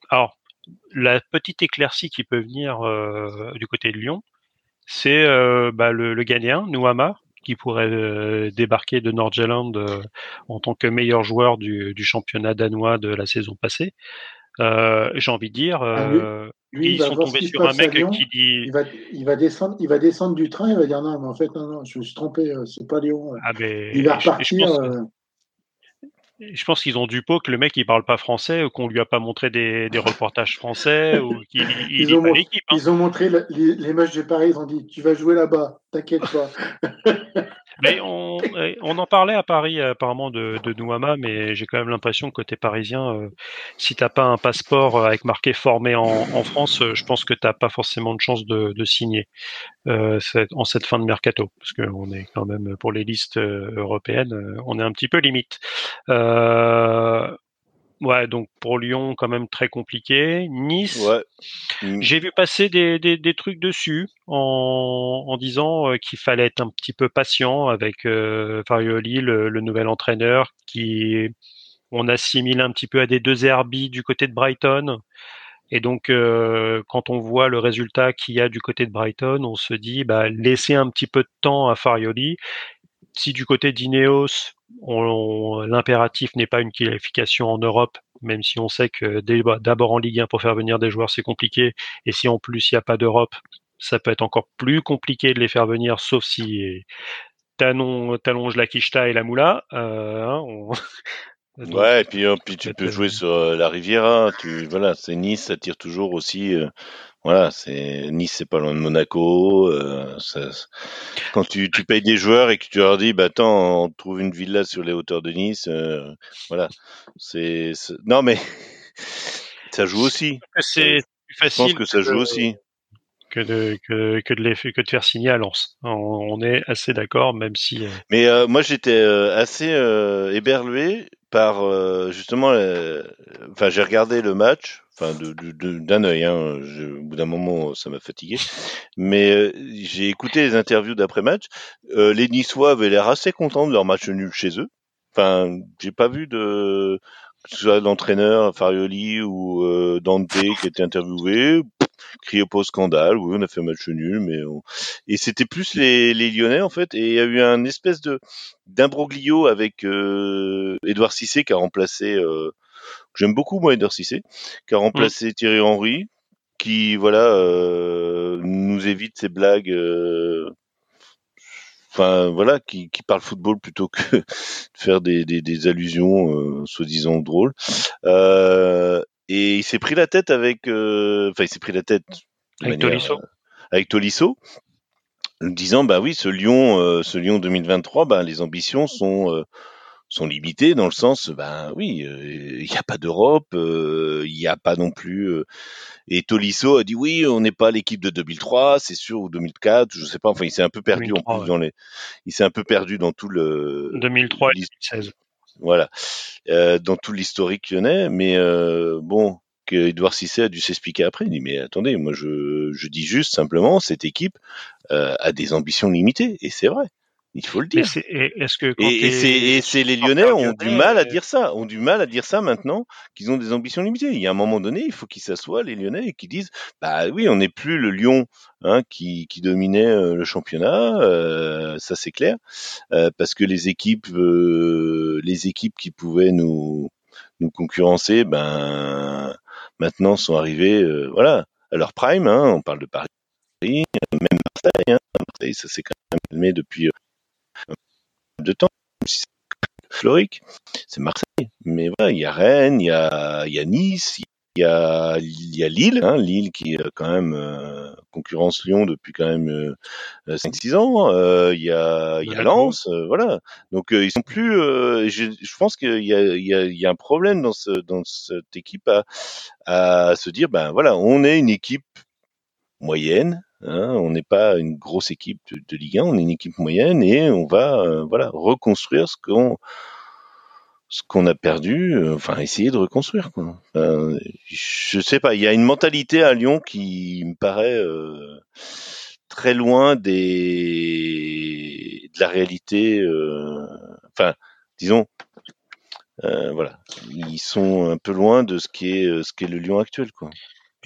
alors la petite éclaircie qui peut venir euh, du côté de Lyon, c'est bah, le, le Ghanéen Nouama qui pourrait euh, débarquer de Nordjylland euh, en tant que meilleur joueur du, du championnat danois de la saison passée. Euh, J'ai envie de dire, Ah, Lui, ils va sont tombés sur un mec qui dit Il va, il va descendre, il va descendre du train. Il va dire non, mais en fait non, non, je me suis trompé. euh, C'est pas Lyon. euh. ah Il va repartir. pense- euh, Je pense qu'ils ont du pot que le mec il parle pas français ou qu'on lui a pas montré des, des reportages français ou qu'il il Ils ont pas hein. Ils ont montré le- les, les matchs de Paris. Ils ont dit tu vas jouer là-bas. T'inquiète pas. Mais on, eh, on en parlait à Paris apparemment de, Nouama, mais j'ai quand même l'impression que côté parisien, euh, si t'as pas un passeport avec marqué formé en, France, euh, je pense que t'as pas forcément de chance de, signer euh, en cette fin de mercato, parce qu'on est quand même pour les listes euh, européennes, euh, on est un petit peu limite. Euh, ouais, donc pour Lyon quand même très compliqué. Nice. Ouais. Mm. J'ai vu passer des, des, des trucs dessus en, en disant euh, qu'il fallait être un petit peu patient avec euh, Farioli, le, le nouvel entraîneur, qui on assimile un petit peu à des deux Herbie du côté de Brighton. Et donc, euh, quand on voit le résultat qu'il y a du côté de Brighton, on se dit, bah, laissez un petit peu de temps à Farioli. Si du côté d'Ineos, l'impératif n'est pas une qualification en Europe, même si on sait que dès- d'abord en Ligue 1 pour faire venir des joueurs c'est compliqué, et si en plus il n'y a pas d'Europe, ça peut être encore plus compliqué de les faire venir, sauf si t'allonges la Kishta et la Moula. Euh, hein, on- Donc, Ouais, et puis, puis tu peux jouer sur euh, la Riviera. Tu voilà, c'est Nice, ça tire toujours aussi. euh, voilà, c'est Nice, c'est pas loin de Monaco. euh, ça- quand tu, tu payes des joueurs et que tu leur dis, bah attends, on trouve une villa sur les hauteurs de Nice. euh, voilà, c'est non mais ça joue aussi. c'est plus Je pense facile que ça joue aussi. que de, que, que de, les, que de faire signer à Lens. On, on est assez d'accord, même si euh, Mais euh, moi, j'étais euh, assez euh, éberlué par euh, justement. euh, Enfin, j'ai regardé le match, enfin d'un œil. Hein, je- au bout d'un moment, ça m'a fatigué. Mais euh, j'ai écouté les interviews d'après-match. Euh, les Niçois avaient l'air assez contents de leur match nul chez eux. Enfin, j'ai pas vu de que ce soit l'entraîneur Farioli ou euh, Dante qui était interviewé. Pas au scandale, oui, on a fait un match nul, mais on... et c'était plus les, les Lyonnais en fait, et il y a eu un espèce de d'imbroglio avec euh, Edouard Cissé qui a remplacé, euh, j'aime beaucoup moi Edouard Cissé, qui a remplacé Thierry Henry, qui voilà euh, nous évite ces blagues, euh, enfin voilà, qui, qui parle football plutôt que de faire des, des, des allusions euh, soi-disant drôles. Et il s'est pris la tête avec, enfin il s'est pris la tête avec manière, Tolisso. avec Tolisso, disant bah oui ce Lyon, euh, ce Lyon 2023, bah les ambitions sont euh, sont limités dans le sens, ben oui, il n'y a pas d'Europe, il n'y a pas non plus. et Tolisso a dit oui, on n'est pas l'équipe de 2003, c'est sûr, ou 2004, je sais pas. Enfin, il s'est un peu perdu en plus dans les. Il s'est un peu perdu dans tout le. 2003 et 2016. Voilà, dans tout l'historique lyonnais, mais bon, que Edouard Cissé a dû s'expliquer après. Il dit mais attendez, moi je, je dis juste simplement cette équipe euh, a des ambitions limitées et c'est vrai. Il faut le dire. Est-ce que et, c'est les Lyonnais ont du mal à dire ça, ont du mal à dire ça maintenant qu'ils ont des ambitions limitées. Il y a un moment donné, il faut qu'ils s'assoient les Lyonnais et qu'ils disent bah oui, on n'est plus le Lyon hein, qui, qui dominait euh, le championnat, euh, ça c'est clair, euh, parce que les équipes, euh, les équipes qui pouvaient nous nous concurrencer, ben maintenant sont arrivés, euh, voilà, à leur prime. Hein, on parle de Paris, même Marseille. Hein, Marseille, ça s'est quand même calmé depuis euh, de temps. Floric, c'est Marseille. Mais voilà, il y a Rennes, il y a, y a Nice, il y a, y a Lille, hein, Lille qui est quand même euh, concurrence Lyon depuis quand même 5-6 euh, ans. Euh, il y a, y a Lens, voilà. Donc ils sont plus. Je, je, pense qu'il y a, y, a, y a un problème dans, ce, dans cette équipe à, à se dire, ben voilà, on est une équipe moyenne. Hein, on n'est pas une grosse équipe de, de, Ligue 1, on est une équipe moyenne et on va voilà reconstruire ce qu'on ce qu'on a perdu, euh, enfin essayer de reconstruire. Quoi. Euh, je sais pas, il y a une mentalité à Lyon qui me paraît euh, très loin des de la réalité. Euh, enfin, disons, euh, voilà, ils sont un peu loin de ce qui est ce qui est le Lyon actuel, quoi.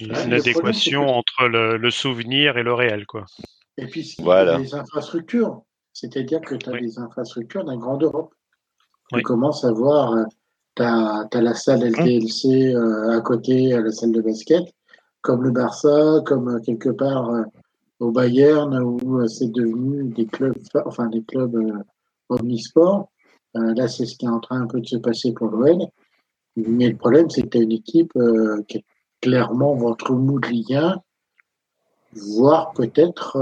Une adéquation entre le, le, souvenir et le réel, quoi. Et puis, voilà. les infrastructures, c'est-à-dire que tu as oui. des infrastructures d'un grand Europe. Tu oui. commences à voir, euh, tu as, as, la salle LTLC euh, à côté, à la salle de basket, comme le Barça, comme euh, quelque part euh, au Bayern, où euh, c'est devenu des clubs, enfin des clubs omnisports. là, c'est ce qui est en train un peu de se passer pour l'OL. Mais le problème, c'est que tu as une équipe qui est clairement ventre mou de Ligue 1, voire peut-être,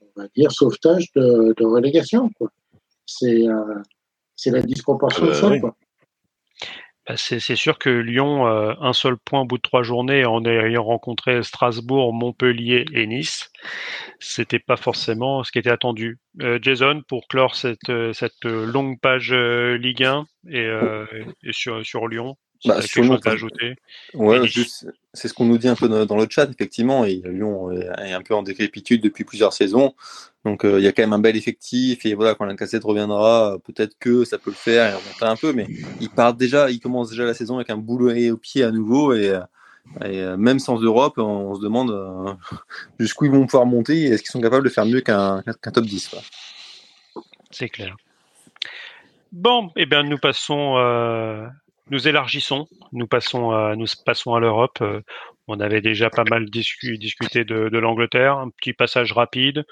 on va dire, sauvetage de, de relégation. Quoi c'est euh, la disproportion euh, de ça. Bah c'est sûr que Lyon, euh, un seul point au bout de trois journées, en ayant rencontré Strasbourg, Montpellier et Nice, c'était pas forcément ce qui était attendu. Euh, Jason, pour clore cette, euh, cette longue page euh, Ligue 1 et, et sur, sur Lyon, bah, quelque chose à ajouter Ouais, juste, c'est ce qu'on nous dit un peu dans, dans, le chat, effectivement. Et Lyon est un peu en décrépitude depuis plusieurs saisons. Donc euh, il y a quand même un bel effectif et voilà quand la cassette reviendra, peut-être que ça peut le faire et remonter un peu, mais il part déjà, il commence déjà la saison avec un boulot au pied à nouveau et, et euh, même sans Europe, on, se demande euh, jusqu'où ils vont pouvoir monter et est-ce qu'ils sont capables de faire mieux qu'un qu top 10. C'est clair. Bon, et eh bien nous passons, euh, nous élargissons, nous passons à, nous passons à l'Europe. on avait déjà pas mal discu discuté de, l'Angleterre, un petit passage rapide.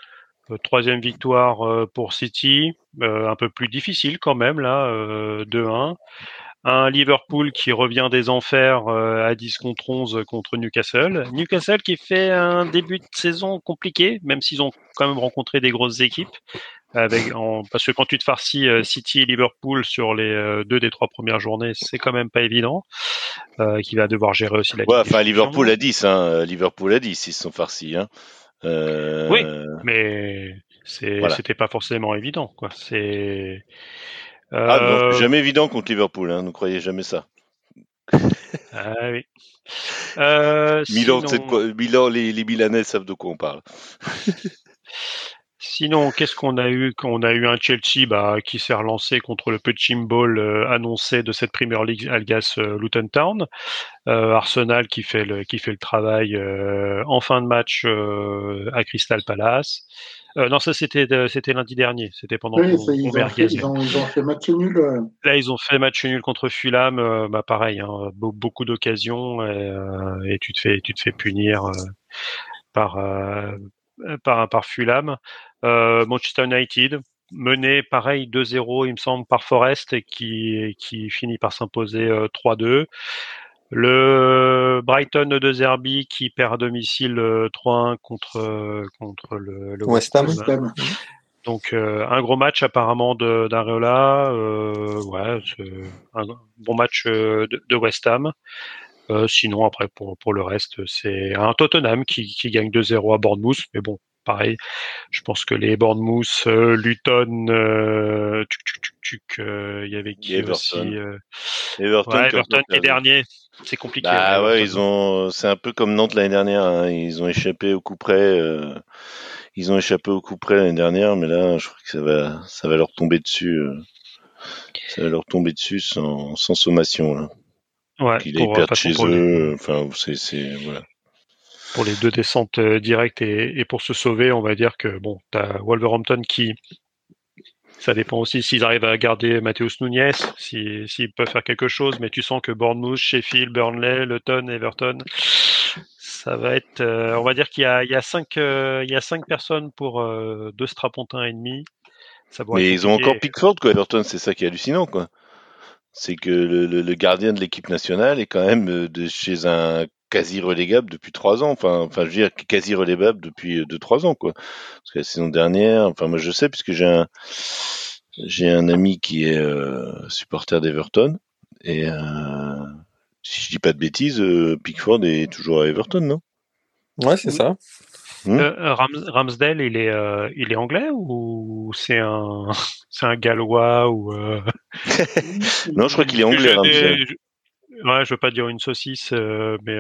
Euh, troisième victoire euh, pour City, euh, un peu plus difficile quand même là, 2-1. Un Liverpool qui revient des enfers à 10 contre 11 contre Newcastle. Newcastle qui fait un début de saison compliqué, même s'ils ont quand même rencontré des grosses équipes. Avec, en, parce que quand tu te farcis City et Liverpool sur les deux des trois premières journées, c'est quand même pas évident. Euh, qui va devoir gérer aussi la. Ouais, enfin Liverpool à 10, hein, Liverpool à 10, ils se sont farcis. Hein. Euh... Oui, mais voilà. c'était pas forcément évident, quoi. C'est euh... ah, jamais évident contre Liverpool, hein, ne croyez jamais ça. ah oui. Euh, Milan, sinon... quoi? Milan les, les Milanais savent de quoi on parle. Sinon, qu'est-ce qu'on a eu? On a eu un Chelsea bah, qui s'est relancé contre le punching ball euh, annoncé de cette Premier League Algas euh, Luton Town. Euh, Arsenal qui fait le qui fait le travail euh, en fin de match euh, à Crystal Palace. non, ça c'était c'était lundi dernier. C'était pendant oui, ça, ils, ont fait, ils, ont, ils, ont fait, match nul. Là, ils ont fait match nul contre Fulham. bah pareil, hein, beaucoup d'occasions et, et, tu te fais tu te fais punir par par par Fulham. Euh, Manchester United, mené pareil 2-0 il me semble par Forest et qui, qui finit par s'imposer euh, 3-2. Le Brighton de Zerbi qui perd à domicile 3-1 euh, contre, contre le, le West Ham. West Ham. Donc un gros match apparemment d'Areola, euh, ouais, un bon match de, de West Ham. Euh, sinon, après, pour, pour le reste, c'est un Tottenham qui, qui gagne 2-0 à Bournemouth. Mais bon, pareil, je pense que les Bournemouth, euh, Luton, euh, il y avait qui aussi Everton, ouais, Everton est dernier. C'est compliqué. Bah hein, ouais, ils ont, c'est un peu comme Nantes l'année dernière. Hein. Ils ont échappé au coup près. ils ont échappé au coup près l'année dernière, mais là, je crois que ça va, ça va leur tomber dessus. ça va leur tomber dessus sans, sans sommation là. Ouais, pour, perdent chez eux. Enfin, c'est voilà. Pour les deux descentes euh, directes et, et, pour se sauver, on va dire que bon, t'as Wolverhampton qui ça dépend aussi s'ils arrivent à garder Matheus Nunez, s'ils si, peuvent faire quelque chose, mais tu sens que Bournemouth, Sheffield, Burnley, Luton, Everton, ça va être, euh, on va dire qu'il y a, il y a cinq, euh, il y a cinq personnes pour euh, deux strapontins et demi. Ça mais ils ont encore Pickford, quoi, Everton, c'est ça qui est hallucinant, quoi c'est que le, le, gardien de l'équipe nationale est quand même euh, de chez un quasi relégable depuis trois ans. Enfin, enfin, je veux dire quasi relégable depuis euh, deux trois ans, quoi. Parce que la saison dernière, enfin, moi je sais puisque j'ai un j'ai un ami qui est euh, supporter d'Everton et euh, si je dis pas de bêtises, Pickford est toujours à Everton, non? Ouais, c'est ça. Hmm. Euh, Ramsdale, il est, euh, il est anglais ou c'est un, c'est un gallois ou euh, Non, je crois qu'il est anglais. Ramsdale. Ouais, je veux pas dire une saucisse, mais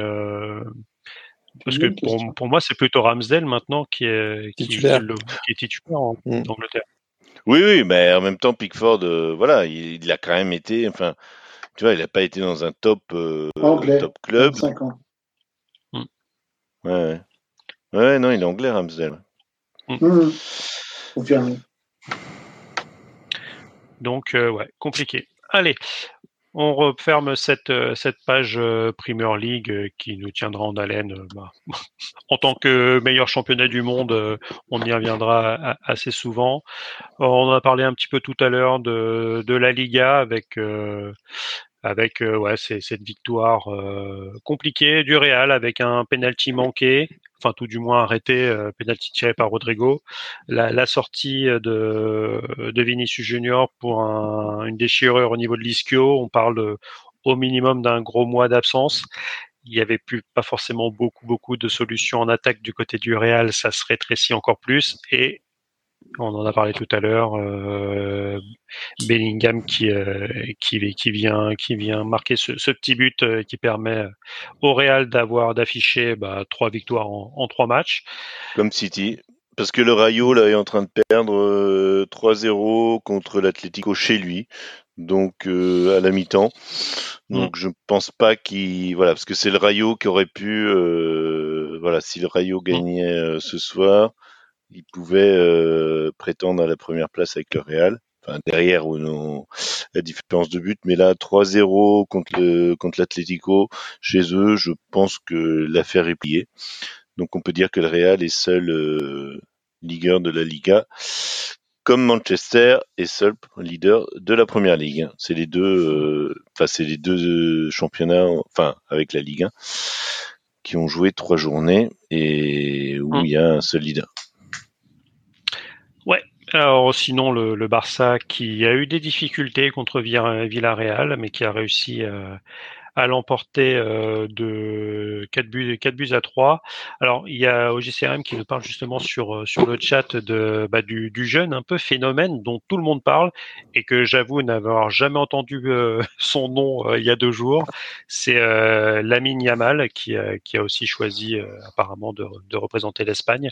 parce que pour, pour moi, c'est plutôt Ramsdale maintenant qui est, qui, titulaire. qui est titulaire en hmm. Angleterre. Oui, oui, mais en même temps, Pickford, voilà, il, il, a quand même été, enfin, tu vois, il n'a pas été dans un top, Anglais, top club. 25 ans. Hmm. Ouais, ouais. Ouais, non, il est anglais, Ramsdale. Mmh. Donc, euh, ouais, compliqué. Allez, on referme cette, euh, cette page euh, Premier League qui nous tiendra en haleine. Bah, en tant que meilleur championnat du monde, on y reviendra assez souvent. On a parlé un petit peu tout à l'heure de, de la Liga avec avec ouais, cette victoire compliquée du Real avec un penalty manqué enfin tout du moins arrêté, euh, penalty tiré par Rodrigo. La, la sortie de, de Vinicius Junior pour un, une déchirure au niveau de l'ischio, on parle au minimum d'un gros mois d'absence. Il n'y avait plus pas forcément beaucoup beaucoup de solutions en attaque du côté du Real, ça se rétrécit encore plus et on en a parlé tout à l'heure. Euh, Bellingham qui, euh, qui, qui, vient, qui vient marquer ce, ce petit but euh, qui permet au Real d'avoir d'afficher bah, trois victoires en, en, trois matchs. Comme City. Parce que le Rayo là, est en train de perdre 3-0 contre l'Atlético chez lui, donc à la mi-temps. Donc mm. je pense pas qu'il voilà parce que c'est le Rayo qui aurait pu voilà si le Rayo gagnait ce soir, il pouvait euh, prétendre à la première place avec le Real. Enfin, derrière non, la différence de but, mais là 3-0 contre le contre l'Atlético chez eux, je pense que l'affaire est pliée. Donc on peut dire que le Real est seul euh, leader de la Liga, comme Manchester est seul leader de la Première Ligue. C'est les deux, euh, enfin c'est les deux championnats, enfin avec la Ligue 1, qui ont joué trois journées et où hum. il y a un seul leader. Alors sinon le, le, Barça qui a eu des difficultés contre Villarreal, mais qui a réussi euh, à l'emporter euh, de 4 buts, 4 buts à 3. Alors, il y a OGCRM qui nous parle justement sur, euh, sur le chat de, bah, du, du, jeune un peu phénomène dont tout le monde parle et que j'avoue n'avoir jamais entendu euh, son nom il y a deux jours. C'est euh, Lamine Yamal qui, qui a aussi choisi apparemment de, de représenter l'Espagne.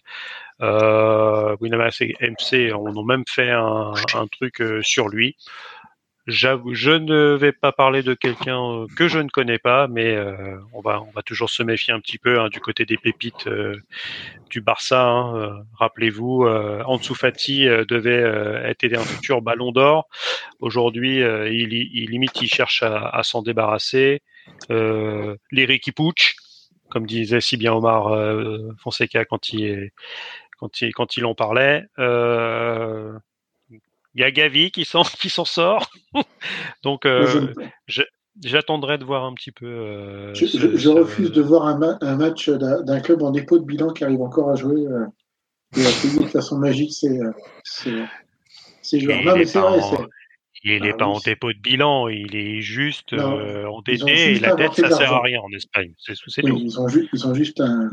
Euh, Winamax MC on a même fait un, un truc sur lui. J'avoue, je ne vais pas parler de quelqu'un euh, que je ne connais pas, mais euh, on va on va toujours se méfier un petit peu hein, du côté des pépites euh, du Barça. Hein, Rappelez-vous, Ansu Fati devait être un futur Ballon d'Or. Aujourd'hui, il, limite, il cherche à, s'en débarrasser. Euh, les comme disait si bien Omar Fonseca quand il quand il en parlait. Euh, il y a Gavi qui s'en qui s'en sort. Donc euh, j'attendrai de voir un petit peu. Euh, je, refuse de voir un, match d'un club en dépôt de bilan qui arrive encore à jouer. Euh. Il a payé de façon magique ces, euh, ces, ces joueurs. Et Non, mais est c'est vrai. Il n'est Ah pas oui, en dépôt de bilan, il est juste Non, endetté et la dette, ça sert à rien en Espagne. C'est Oui, ils ont, ils ont juste un.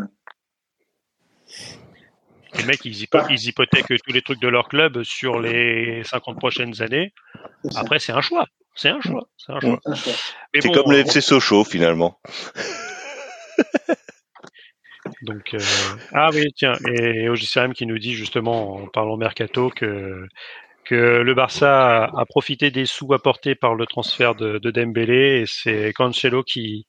Les mecs, ils, hypo- ils hypothèquent tous les trucs de leur club sur les 50 prochaines années. Après, c'est un choix. C'est un choix. C'est un choix. C'est bon, comme le euh, FC Sochaux finalement. Donc, euh, ah oui, tiens, et OGCRM qui nous dit justement, en parlant mercato, que, que le Barça a, a profité des sous apportés par le transfert de, de Dembélé, et c'est Cancelo qui,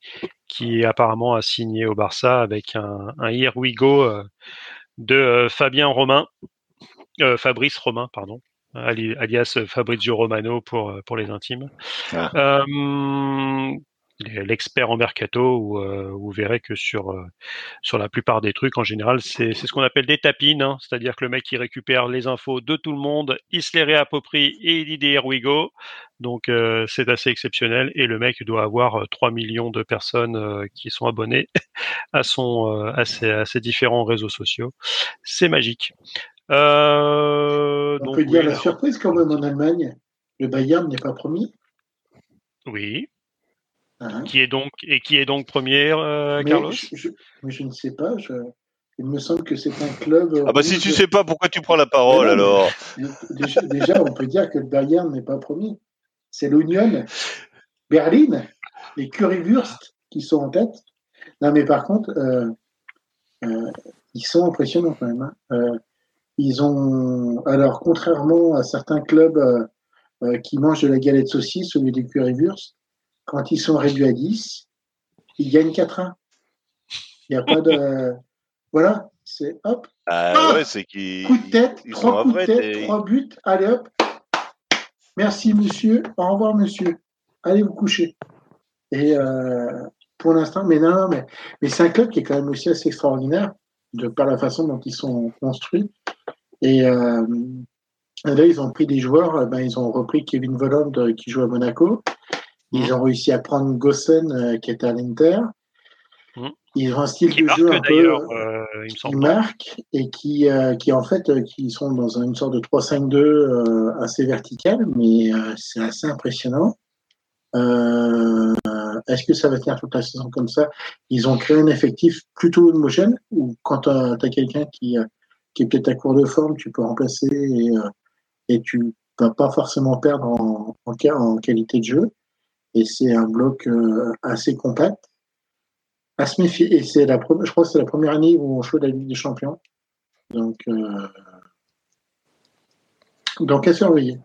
qui apparemment a signé au Barça avec un, un Here We Go euh, de euh, Fabien Romain, euh, Fabrice Romain, pardon, ali- alias Fabrizio Romano pour, euh, pour les intimes. Ah. Euh, L'expert en mercato, où, euh, vous verrez que sur euh, sur la plupart des trucs, en général, c'est c'est ce qu'on appelle des tapines, hein. c'est-à-dire que le mec il récupère les infos de tout le monde, il se les réapproprie et il dit des here we go. Donc euh, c'est assez exceptionnel et le mec doit avoir euh, 3 millions de personnes euh, qui sont abonnées à son euh, à, ses, à ses différents réseaux sociaux. C'est magique. Euh, On donc, peut dire oui, la surprise quand même en Allemagne. Le Bayern n'est pas promis. oui. hein. Qui est donc et qui est donc premier, euh, mais, Carlos? je, je- mais je ne sais pas. je- il me semble que c'est un club. Ah bah si tu sais pas pourquoi tu prends la parole non, alors? Déjà, déjà, on peut dire que le Bayern n'est pas promis. C'est l'Union Berlin, les Currywurst qui sont en tête. Non, mais par contre, euh, euh, ils sont impressionnants quand même. hein. Euh, ils ont, alors contrairement à certains clubs euh, euh, qui mangent de la galette saucisse au lieu des Currywurst, quand ils sont réduits à 10, ils gagnent 4-1. Il n'y a pas de. Voilà, c'est hop, Ah Ah ouais, c'est qu'ils coup de tête, trois coups de tête, et- trois buts, allez hop. Merci monsieur, au revoir monsieur. Allez vous coucher. Et euh, pour l'instant, mais non, non, mais, mais c'est un club qui est quand même aussi assez extraordinaire de par la façon dont ils sont construits. Et euh, là, ils ont pris des joueurs, euh, ben, ils ont repris Kevin Volland euh, qui joue à Monaco. Ils ont réussi à prendre Gossen qui est à l'Inter. Ils ont un style Qui de marque jeu un peu euh, il me qui semble. marquent et qui, euh, qui en fait, euh, qui sont dans une sorte de 3-5-2 euh, assez vertical, mais euh, c'est assez impressionnant. Euh, Est-ce que ça va tenir toute la saison comme ça? Ils ont créé un effectif plutôt homogène où quand tu as, quelqu'un qui, euh, qui est peut-être à court de forme, tu peux remplacer et, euh, et tu vas pas forcément perdre en, en, en qualité de jeu. Et c'est un bloc euh, assez compact à se méfier. Et c'est la première, je crois que c'est la première année où on joue la Ligue des Champions. Donc, euh, donc à surveiller.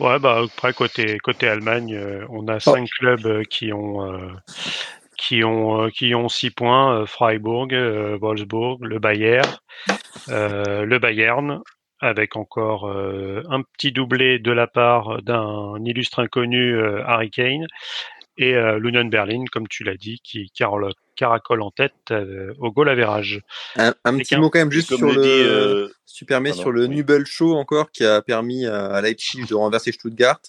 Ouais, bah après côté côté Allemagne, euh, on a cinq clubs euh, qui ont euh, qui ont qui ont six points Freiburg, Wolfsburg, le Bayern, le Bayern, avec encore un petit doublé de la part d'un illustre inconnu Harry Kane et euh, l'Union Berlin, comme tu l'as dit, qui carole- caracole en tête euh, au goal average. Un, un Et petit mot quand même juste sur le le, dit, euh, si tu permets, pardon, sur le oui. Nubel Show encore qui a permis à, Leipzig de renverser Stuttgart.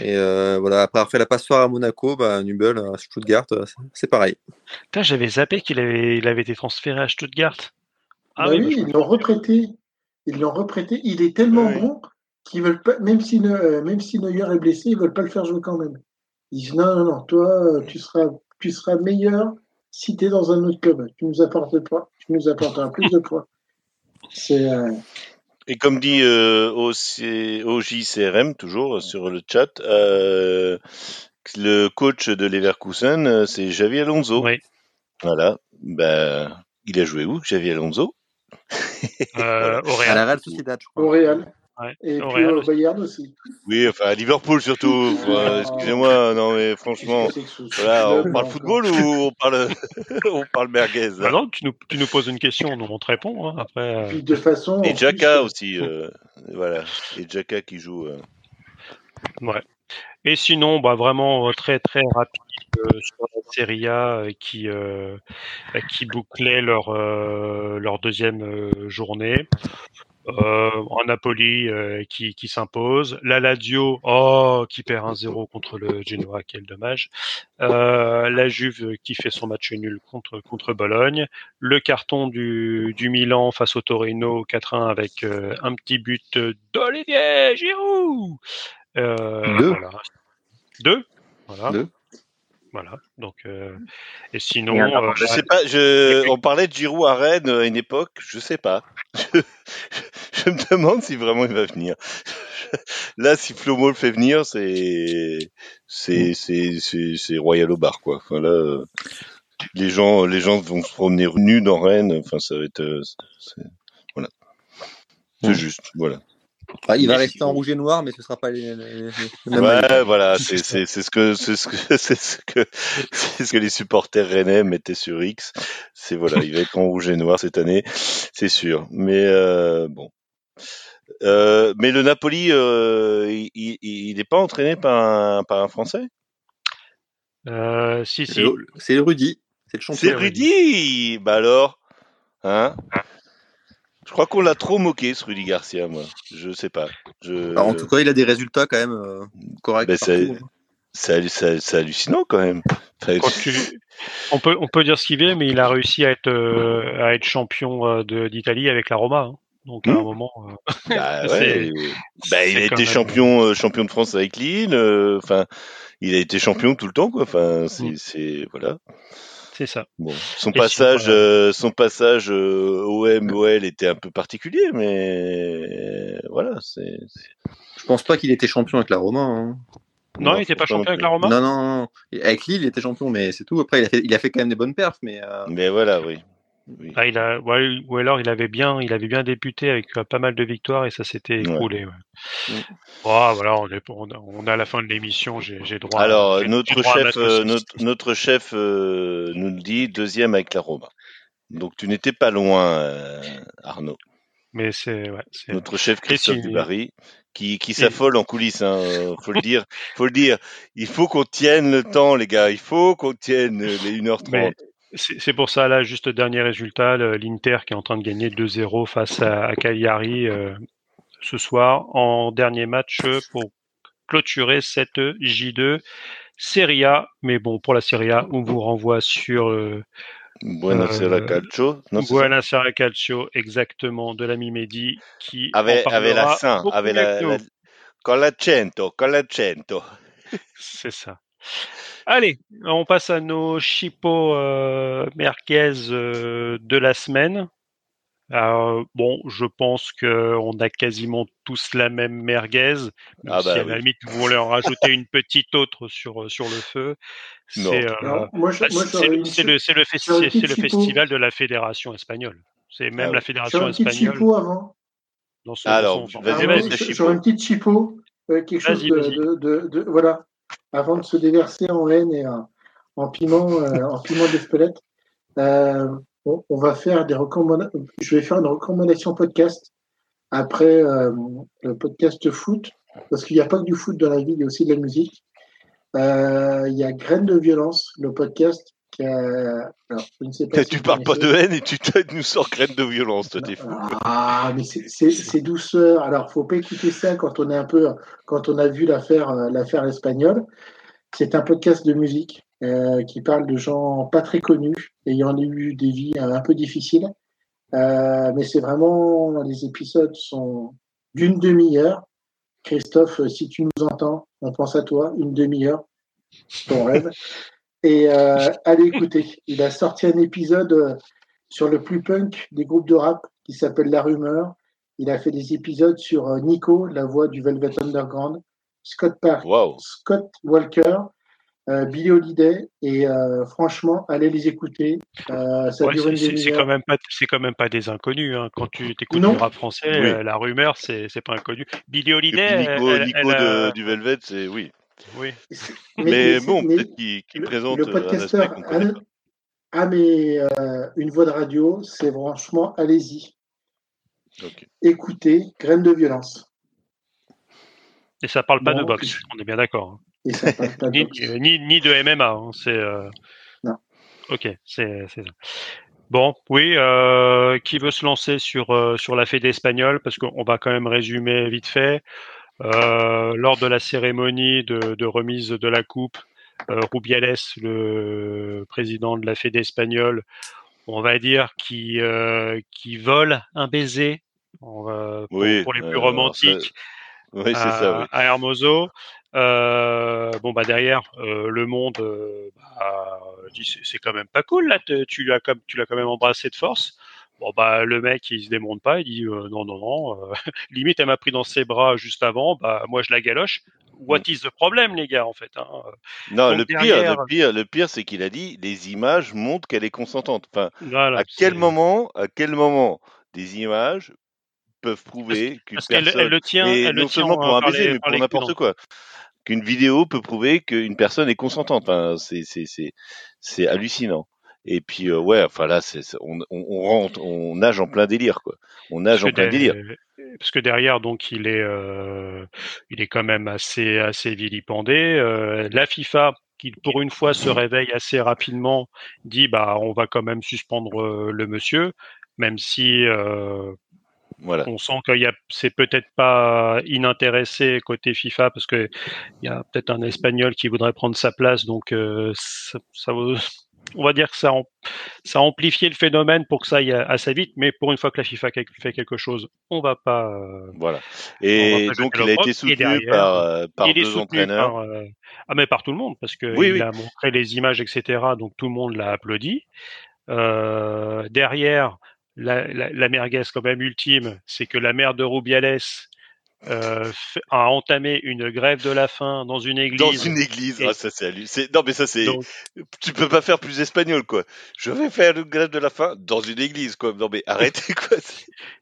Et euh, voilà, après avoir fait la passoire à Monaco, bah, Nubel à Stuttgart, c'est- pareil. Putain, j'avais zappé qu'il avait il avait été transféré à Stuttgart. Ah Bah oui, oui, bah, ils l'ont reprêté. Ils l'ont reprêté. Il est tellement Oui, bon qu'ils veulent pas, même si, Ne- même si Neuer est blessé, ils veulent pas le faire jouer quand même. Ils disent non, non, non, toi, tu seras, tu seras meilleur si tu es dans un autre club. Tu nous apportes le poids, tu nous apporteras plus de poids. C'est euh, Et comme dit euh, OC OJCRM, toujours sur le chat, euh, le coach de Leverkusen, euh, c'est Javi Alonso. oui. Voilà. Ben, il a joué où, Javi Alonso? Euh, au À la Real Sociedad, je crois. au Real. Ouais, Et au puis Real au. Bayern aussi. Oui, enfin à Liverpool surtout. Enfin, Ah. Excusez-moi, non mais franchement, voilà, on parle là, football ou on parle, on parle merguez là Ah non, tu nous, tu nous poses une question, on te répond. hein. Après, euh, Puis de façon. Et Jaka plus, aussi, euh, voilà. Et Jaka qui joue. euh. ouais. Et sinon, bah vraiment euh, très très rapide euh, sur la Serie A euh, qui euh, qui bouclait leur euh, leur deuxième euh, journée. Euh, en Napoli euh, qui, qui s'impose. La Lazio, oh, qui perd 1-0 contre le Genoa, quel dommage. Euh, la Juve qui fait son match nul contre contre Bologne. Le carton du, du Milan face au Torino 4-1 avec un petit but d'Olivier Giroud. Deux. Voilà. Deux. Voilà. Deux. Voilà. Donc euh, et sinon, Et euh, Je sais pas, je, on parlait de Giroud à Rennes à une époque, je sais pas. Je, je me demande si vraiment il va venir. Là, si Flomo le fait venir, c'est, c'est, c'est, c'est, Royal au bar, quoi. Enfin, là, euh, les gens, les gens vont se promener nus dans Rennes. Enfin, ça va être, euh, c'est, voilà. C'est Mm. juste, voilà. Enfin, il va rester en rouge et noir, mais ce sera pas les, les- Ouais, voilà, c'est c'est c'est ce que c'est ce que c'est ce que c'est ce que les supporters rennais mettaient sur X. C'est voilà, il va être en rouge et noir cette année, c'est sûr. Mais euh, bon. Euh, mais le Napoli, euh, il, il, il est pas entraîné par un, par un Français? Euh, si C'est si. C'est Rudy, c'est le champion. C'est Rudy Bah alors Hein? Je crois qu'on l'a trop moqué, ce Rudy Garcia, moi. Je sais pas. Je... Alors, en tout cas, il a des résultats quand même euh, corrects. Ben, c'est- partout, hein. c'est c'est- c'est hallucinant quand même. Enfin, Quand tu- On peut on peut dire ce qu'il veut, mais il a réussi à être euh, à être champion euh, de- d'Italie avec la Roma. hein. Donc à Hmm. un moment, euh, Bah, ouais. Bah, il a été même- champion, euh, champion de France avec Lille. euh, Enfin, il a été champion tout le temps, quoi. Enfin, c'est, Mm. c'est voilà. C'est ça. Bon, son passage, euh, son passage euh, OM OL était un peu particulier, mais voilà, c'est. Je pense pas qu'il était champion avec la Roma. hein. Non, Non, il était pas champion pas avec la Roma. Non, non, non. Avec Lille, il était champion, mais c'est tout. Après, il a fait, il a fait quand même des bonnes perfs, mais euh, Mais voilà, oui. Oui. Ah, il a, ouais, ou alors il avait bien, il avait bien débuté avec euh, pas mal de victoires et ça s'était écroulé. Ouais. Oh, voilà, on est, on, a, on a la fin de l'émission. J'ai, droit. Alors, notre droit chef, euh, notre, notre chef euh, nous le dit deuxième avec la Roma. Donc tu n'étais pas loin, euh, Arnaud. Mais c'est, notre chef Christophe si- Dubarry, qui, qui s'affole en coulisses, hein, euh, faut le dire, faut le dire. Il faut qu'on tienne le temps, les gars. Il faut qu'on tienne euh, les 1h30. Mais c'est, pour ça là, juste dernier résultat, l'Inter qui est en train de gagner 2-0 face à, à Cagliari euh, ce soir en dernier match pour clôturer cette J2 Serie A. Mais bon, pour la Serie A, on vous renvoie sur euh, Buonasera euh, calcio. Non, Buonasera Calcio, exactement, de l'ami Mehdi, qui Avec, en avec beaucoup avec la, la, con l'accento, con l'accento. C'est ça. Allez, on passe à nos chipos euh, merguez euh, de la semaine. Euh, bon, je pense qu'on a quasiment tous la même merguez. Ah si bah à la limite, vous voulez en rajouter une petite autre sur, sur le feu. C'est euh, le, festival de la fédération espagnole. C'est même Ah la fédération espagnole chipo avant. dans son, Alors. J'aurais une petite chipo, euh, quelque chose de- de- voilà, avant de se déverser en haine et en, en piment, euh, en piment d'Espelette. Euh, on va faire des recommandations. Je vais faire une recommandation podcast après euh, le podcast foot, parce qu'il n'y a pas que du foot dans la vie, il y a aussi de la musique. Il y a Graines de violence, le podcast. Qui a... Alors, je ne sais pas si Tu parles pas de haine et tu te- nous sors graine de violence, toi, t'es fou. Ah, mais c'est- douceur. Alors, faut pas écouter ça quand on est un peu, quand on a vu l'affaire, euh, l'affaire espagnole. C'est un podcast de musique euh, qui parle de gens pas très connus, ayant eu des vies euh, un peu difficiles. Euh, mais c'est vraiment, les épisodes sont d'une demi-heure. Christophe, euh, si tu nous entends, on pense à toi, une demi-heure, ton rêve. Et euh, allez écouter. Il a sorti un épisode euh, sur le plus punk des groupes de rap qui s'appelle La Rumeur. Il a fait des épisodes sur euh, Nico, la voix du Velvet Underground, Scott Park. Scott Walker, euh, Billy Holiday. Et euh, franchement, allez les écouter. Euh, ça Ouais, c'est- quand même pas c'est quand même pas des inconnus hein. quand tu écoutes Non. du rap français Oui. euh, la rumeur c'est c'est pas inconnu Billie Et Holiday puis Nico, elle- Nico elle de, du Velvet, c'est oui. Oui Mais, bon, peut-être qu'il présente le un aspect podcasteur qu'on connaît a, pas. a mais, euh, une voix de radio, c'est franchement, allez-y. Écoutez, Graines de violence. et ça parle pas Bon, de boxe on est bien d'accord hein. Et ça parle pas de ni, boxe. ni ni de MMA hein. c'est euh, Non. ok c'est ça Bon, oui, euh, qui veut se lancer sur, euh, sur la fête espagnole? Parce qu'on va quand même résumer vite fait. Euh, lors de la cérémonie de, de remise de la coupe, euh, Rubiales, le président de la Fédé espagnole, on va dire, qui, euh, qui vole un baiser on va- pour, Oui, pour les plus romantiques Oui, à, ça, oui. à Hermoso. Euh, bon bah derrière euh, le monde euh, bah, dit c'est- quand même pas cool là tu l'as comme tu l'as quand même embrassé de force bon bah le mec il se démonte pas il dit euh, non non non euh, limite elle m'a pris dans ses bras juste avant bah moi je la galoche what is the problem les gars en fait hein Non, Donc le pire, le pire, le pire, c'est qu'il a dit les images montrent qu'elle est consentante. Enfin, voilà à quel moment, à quel moment des images peuvent prouver qu'une parce qu'elle personne, elle le tient et elle le non tient seulement pour euh, un baiser, les- mais pour n'importe quoi, qu'une vidéo peut prouver qu'une personne est consentante. Enfin, c'est hallucinant. Et puis euh, ouais, enfin là, c'est on, on, on rentre, on nage en plein délire quoi. On nage parce en plein délire. parce que derrière, donc, il est, euh, il est quand même assez, assez vilipendé. Euh, la FIFA, qui pour une fois se réveille assez rapidement, dit bah on va quand même suspendre euh, le monsieur, même si euh, Voilà. on sent qu'il y a, c'est peut-être pas inintéressé côté FIFA parce que il y a peut-être un Espagnol qui voudrait prendre sa place, donc euh, ça, ça vaut- on va dire que ça, ça a amplifié le phénomène pour que ça aille assez vite, mais pour une fois que la FIFA fait quelque chose, on va pas. euh, Voilà. Et pas donc il a été soutenu derrière, par euh, par il est deux soutenu entraîneurs. par, euh, ah mais par tout le monde parce que Oui, il oui. a montré les images etc donc tout le monde l'a applaudi Euh, derrière la, la, la merguez quand même ultime c'est que la mère de Rubiales euh, a entamé une grève de la faim dans une église Dans une église. Et- Ah, ça c'est hallu- c'est- Non mais ça c'est. Donc, Tu peux pas faire plus espagnol quoi. Je vais faire le grève de la faim dans une église quoi. Non mais arrêtez quoi.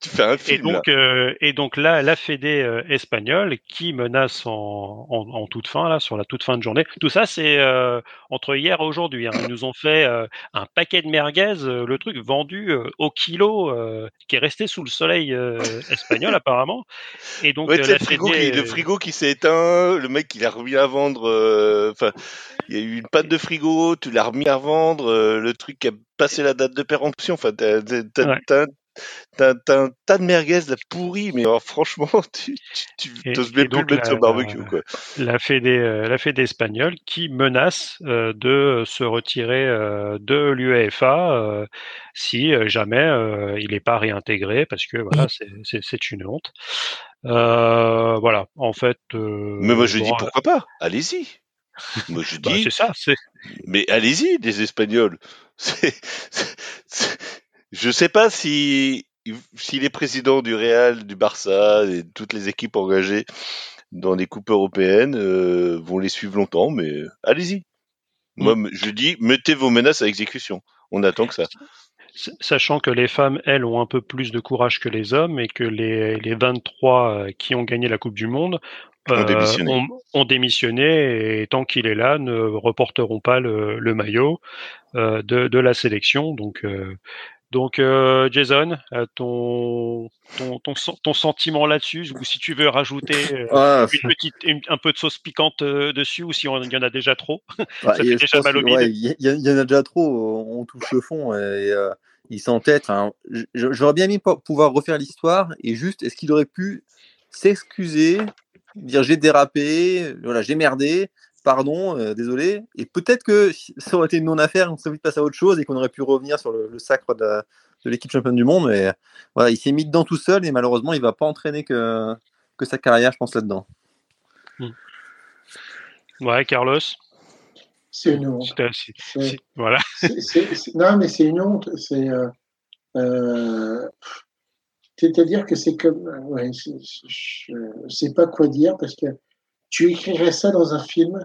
Tu fais un et film là. donc, euh, et donc là, la Fédé euh, espagnole qui menace en, en, en toute fin, là, sur la toute fin de journée. Tout ça, c'est euh, entre hier et aujourd'hui. hein. Ils nous ont fait euh, un paquet de merguez, le truc vendu au kilo, qui est resté sous le soleil espagnol apparemment. Et donc, Ouais, tu sais, la le frigo, qui, le frigo qui s'est éteint, le mec il a remis à vendre. euh, Enfin, il y a eu une panne de frigo, tu l'as remis à vendre, euh, le truc qui a passé la date de péremption. Enfin, t'as t'as- t'as- Ouais. t'as- t'as- un tas de merguez là, pourri, mais alors, franchement, tu, tu, tu Et- t'oses et plus donc mettre la- sur barbecue quoi. la Fédé, euh, la Fédé espagnole qui menace euh, de se retirer euh, de l'UEFA euh, si jamais il n'est pas réintégré parce que voilà c'est- une honte. Voilà en fait. Mais moi je bon, dis pourquoi pas, allez-y. Moi je bah, dis, c'est ça. Mais allez-y, des Espagnols. C'est- Je sais pas si, si les présidents du Real, du Barça et toutes les équipes engagées dans les coupes européennes euh, vont les suivre longtemps, mais euh, allez-y. Moi, Mm. m- je dis, mettez vos menaces à exécution. On attend que ça. Sachant que les femmes, elles, ont un peu plus de courage que les hommes et que les, les 23 euh, qui ont gagné la Coupe du Monde Ont démissionné. ont, ont démissionné et tant qu'il est là, ne reporteront pas le, le maillot euh, de, de la sélection. Donc, donc euh, Jason, euh, ton, ton, ton, sen- ton sentiment là-dessus, ou si tu veux rajouter euh, Ah, une petite, une- un peu de sauce piquante dessus, ou si on- il y en a déjà trop? Ouais, Ça fait déjà mal au ouais, Il y, en a déjà trop, on touche le fond et il s'entête. Hein. J'aurais bien aimé po- pouvoir refaire l'histoire et juste, est-ce qu'il aurait pu s'excuser, dire j'ai dérapé, voilà, j'ai merdé, pardon, euh, désolé. Et peut-être que ça aurait été une non-affaire, on serait vite passé à autre chose et qu'on aurait pu revenir sur le, le sacre de, l'équipe championne du monde. Mais voilà, il s'est mis dedans tout seul et malheureusement, il va pas entraîner que, que sa carrière, je pense, là-dedans. Ouais, Carlos. C'est une honte. Voilà. non, mais c'est une honte. C'est, euh, euh, c'est-à-dire que c'est comme, ouais, je ne sais pas quoi dire parce que tu écrirais ça dans un film,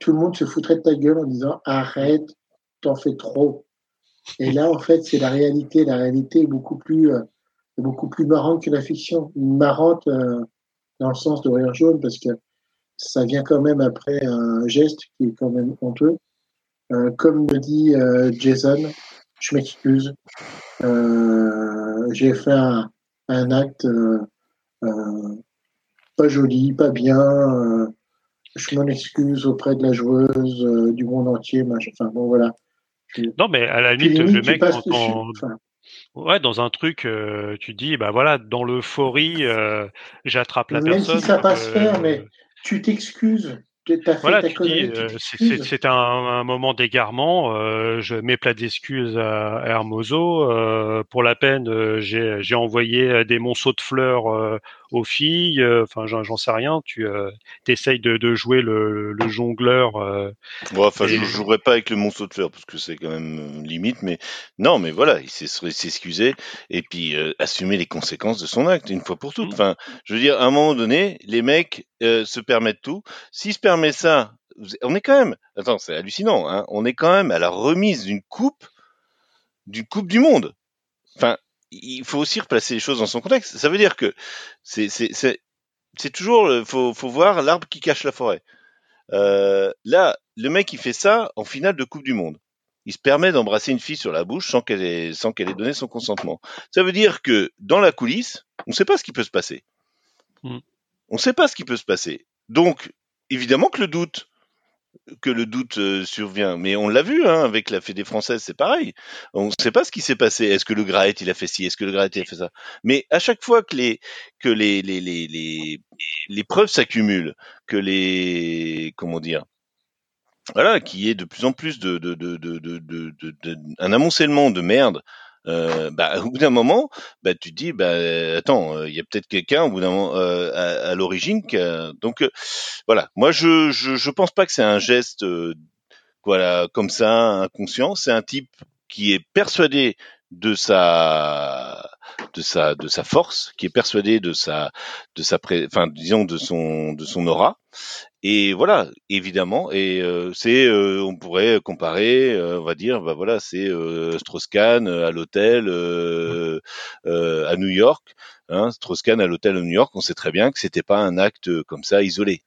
tout le monde se foutrait de ta gueule en disant arrête, t'en fais trop. Et là, en fait, c'est la réalité. La réalité est beaucoup plus, euh, beaucoup plus marrante que la fiction. Marrante euh, dans le sens de rire jaune parce que ça vient quand même après un geste qui est quand même honteux. Euh, comme me dit euh, Jason, je m'excuse. Euh, J'ai fait un, un acte euh, pas joli, pas bien. euh, je m'en excuse auprès de la joueuse, euh, du monde entier. Enfin bon, voilà. Non, mais à la limite, le mec, Ouais, dans un truc, euh, tu dis, bah voilà, dans l'euphorie, euh, j'attrape la personne. Même si ça passe faire, mais tu t'excuses voilà, tu dis, euh, c'est un, moment d'égarement. Euh, je mets plat d'excuses à, Hermoso. Euh, pour la peine, j'ai envoyé des monceaux de fleurs aux filles. Enfin, j'en sais rien. Tu essayes de, de, jouer le, le jongleur. Bon, enfin, je jouerai pas avec le monceau de fleurs parce que c'est quand même limite. Mais non, mais voilà, il s'excuser et puis assumer les conséquences de son acte une fois pour toutes. Mmh. Enfin, je veux dire, à un moment donné, les mecs se permettent tout. S'ils se permet ça, on est quand même, attends, c'est hallucinant, hein, on est quand même à la remise d'une coupe, d'une coupe du monde. Enfin, il faut aussi replacer les choses dans son contexte. Ça veut dire que c'est c'est toujours, faut faut voir l'arbre qui cache la forêt. Euh, là, le mec il fait ça en finale de Coupe du Monde. Il se permet d'embrasser une fille sur la bouche sans qu'elle ait, sans qu'elle ait donné son consentement. Ça veut dire que dans la coulisse, on ne sait pas ce qui peut se passer. Mm. On ne sait pas ce qui peut se passer. Donc, évidemment que le doute que le doute euh, survient. Mais on l'a vu hein, avec la Fédé française, c'est pareil. On ne sait pas ce qui s'est passé. Est-ce que le Graet il a fait ci? Est-ce que le Graet il a fait ça? Mais à chaque fois que les que les les les les, les preuves s'accumulent, que les comment dire voilà, qu'il y ait de plus en plus de, de, de, de, de un amoncellement de merde euh, bah, au bout d'un moment, bah, tu te dis, bah, attends, euh, il y a peut-être quelqu'un au bout d'un moment euh, à, à l'origine. Donc euh, voilà, moi je, je, je pense pas que c'est un geste voilà comme ça inconscient. C'est un type qui est persuadé de sa de sa de sa force, qui est persuadé de sa de sa enfin disons de son de son aura. Et voilà, évidemment, et euh, c'est euh, on pourrait comparer, euh, on va dire, bah voilà, c'est Strauss-Kahn à l'hôtel à New York. Hein, Strauss-Kahn à l'hôtel à New York, on sait très bien que c'était pas un acte comme ça isolé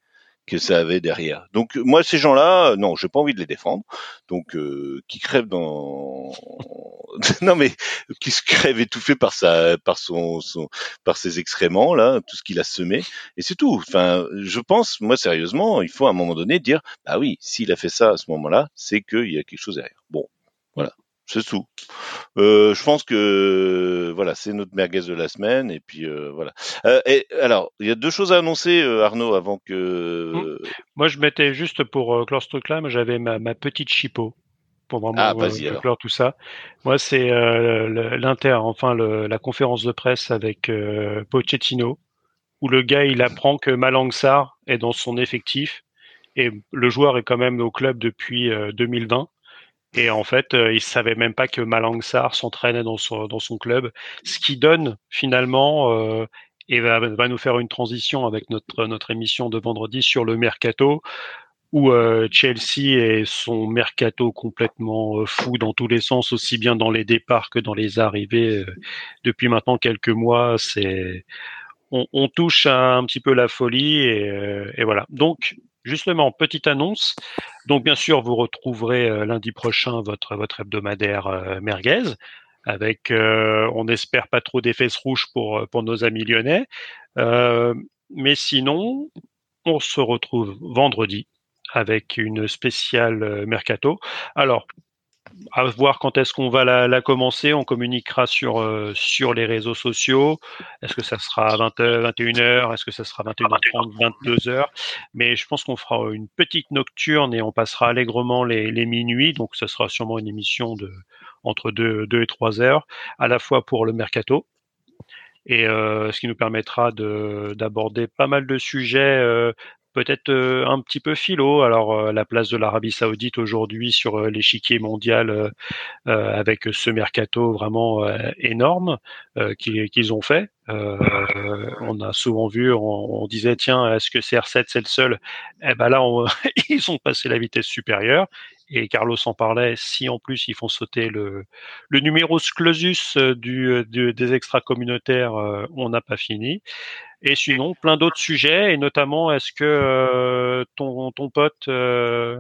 que ça avait derrière. Donc moi ces gens-là, non, j'ai pas envie de les défendre. Donc euh, qui crèvent dans non mais qui se crève étouffé par sa par son, son par ses excréments là, tout ce qu'il a semé et c'est tout. Enfin, je pense moi sérieusement, il faut à un moment donné dire bah oui, s'il a fait ça à ce moment-là, c'est qu'il y a quelque chose derrière. Bon, voilà c'est tout. Euh, je pense que voilà, c'est notre merguez de la semaine et puis euh, voilà. Euh, et alors, il y a deux choses à annoncer, euh, Arnaud, avant que. Mmh. Moi, je mettais juste pour clore ce truc-là, mais j'avais ma, ma, petite chipot pour vraiment ah, clore tout ça. Moi, c'est l'Inter, enfin le, la conférence de presse avec Pochettino, où le gars il apprend que Malangsar est dans son effectif et le joueur est quand même au club depuis 2020 et en fait, euh, il savait même pas que Malang Sarr s'entraînait dans son, dans son club, ce qui donne finalement euh, et va, va, nous faire une transition avec notre notre émission de vendredi sur le mercato où euh, Chelsea et son mercato complètement fou dans tous les sens, aussi bien dans les départs que dans les arrivées. Depuis maintenant quelques mois, c'est on, touche un petit peu la folie et voilà. Donc Justement, petite annonce. Donc, bien sûr, vous retrouverez euh, lundi prochain votre, hebdomadaire euh, merguez avec, euh, on espère, pas trop d'effets rouges pour, pour nos amis lyonnais. mais sinon, on se retrouve vendredi avec une spéciale mercato. Alors, à voir quand est-ce qu'on va la, commencer. On communiquera sur, euh, sur les réseaux sociaux. Est-ce que ça sera à 20h, 21h Est-ce que ça sera 21h30, 22h Mais je pense qu'on fera une petite nocturne et on passera allègrement les, les minuits. Donc, ça sera sûrement une émission de entre 2, 2 et 3 heures, à la fois pour le mercato, et euh, ce qui nous permettra d'aborder pas mal de sujets euh, peut-être euh, un petit peu philo. Alors euh, la place de l'Arabie Saoudite aujourd'hui sur euh, l'échiquier mondial avec ce mercato vraiment énorme qu'ils ont fait. on a souvent vu, on, disait tiens, est-ce que CR7 c'est le seul? Eh ben là, ils ont passé la vitesse supérieure. Et Carlos en parlait. Si en plus ils font sauter le, le numéro clausus du, des extra communautaires, on n'a pas fini. Et sinon, plein d'autres sujets, et notamment, est-ce que euh, ton, ton pote euh,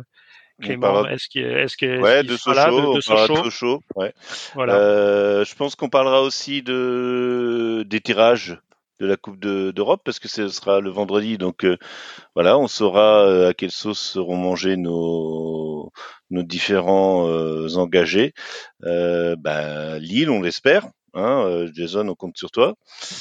Clément, est-ce qu'il est, qu est ouais, de là de, de Sochaux, ouais. Voilà. Euh, je pense qu'on parlera aussi de des tirages de la Coupe d'Europe parce que ce sera le vendredi. Donc euh, voilà, on saura euh, à quelle sauce seront mangés nos nos différents engagés. Ben, Lille, on l'espère. Hein, Jason, on compte sur toi.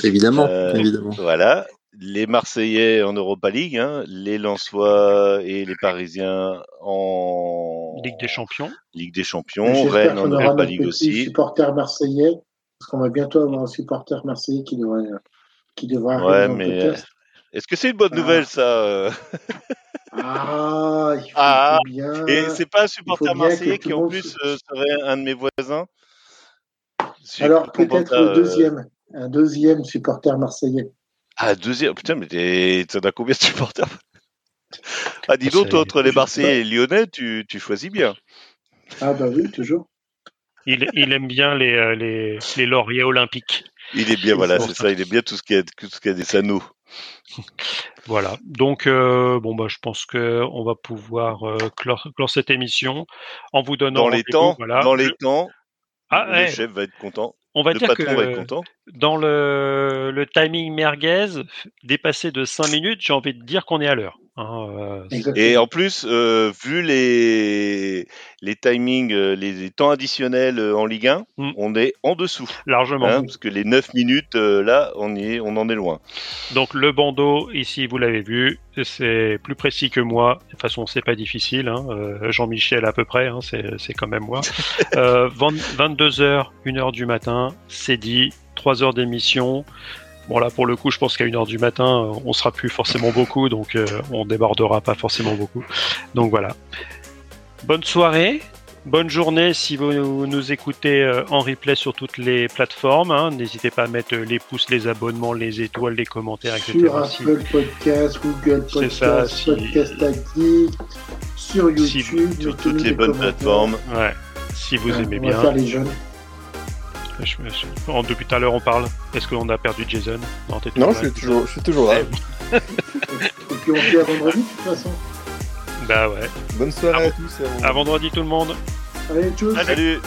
Évidemment, évidemment. Voilà les Marseillais en Europa League, hein, les Lensois et les Parisiens en Ligue des Champions. Ligue des Champions, Rennes en Europa League aussi. Supporter marseillais, parce qu'on va bientôt avoir un supporter marseillais qui devrait, qui devrait ouais, mais est-ce que c'est une bonne ah. nouvelle ça euh? Ah, il faut, ah, bien. Et c'est pas un supporter marseillais qui en plus euh, serait un de mes voisins. Alors peut-être le euh, deuxième, un deuxième supporter marseillais. Ah, deuxième. Putain, mais t'en as combien de supporters? Ah, dis donc, toi, entre les Marseillais et les Lyonnais, tu, tu choisis bien. Ah, bah oui, toujours. Il, il aime bien les, euh, les, les, lauriers olympiques. Il est bien, voilà, c'est ça. Il aime bien tout ce qui a, tout ce qui a des anneaux. Voilà. Donc, euh, bon, bah, je pense que on va pouvoir euh, clore, clore, cette émission en vous donnant dans les temps. Voilà. Dans les temps. Ah, le chef va être content. On va dire que dans le, le, timing merguez, dépassé de 5 minutes, j'ai envie de dire qu'on est à l'heure. Hein, euh, et en plus, euh, vu les, les timings, euh, les, temps additionnels en Ligue 1, hmm. on est en dessous. Largement. Hein, parce que les 9 minutes, là, on, y est, on en est loin. Donc le bandeau, ici, vous l'avez vu, c'est plus précis que moi. De toute façon, c'est pas difficile. Hein. Jean-Michel à peu près, hein, c'est quand même moi. 22h, 1h du matin, c'est dit. 3 heures d'émission. Bon là pour le coup je pense qu'à 1h du matin on sera plus forcément beaucoup donc euh, on débordera pas forcément beaucoup. Donc voilà. Bonne soirée, bonne journée si vous nous écoutez euh, en replay sur toutes les plateformes. Hein. N'hésitez pas à mettre les pouces, les abonnements, les étoiles, les commentaires, etc. Sur Apple Podcast, Google Podcast, Podcast Addict, sur YouTube, sur toutes les bonnes plateformes. Ouais. Si vous aimez bien. les jeunes. Je, depuis tout à l'heure, on parle. Est-ce qu'on a perdu Jason Non, non je, suis toujours, je suis toujours là. et puis on se dit à vendredi, de toute façon. Bah ouais. Bonne soirée à, tous. À vendredi, tout le monde. Allez, tchuss. Salut.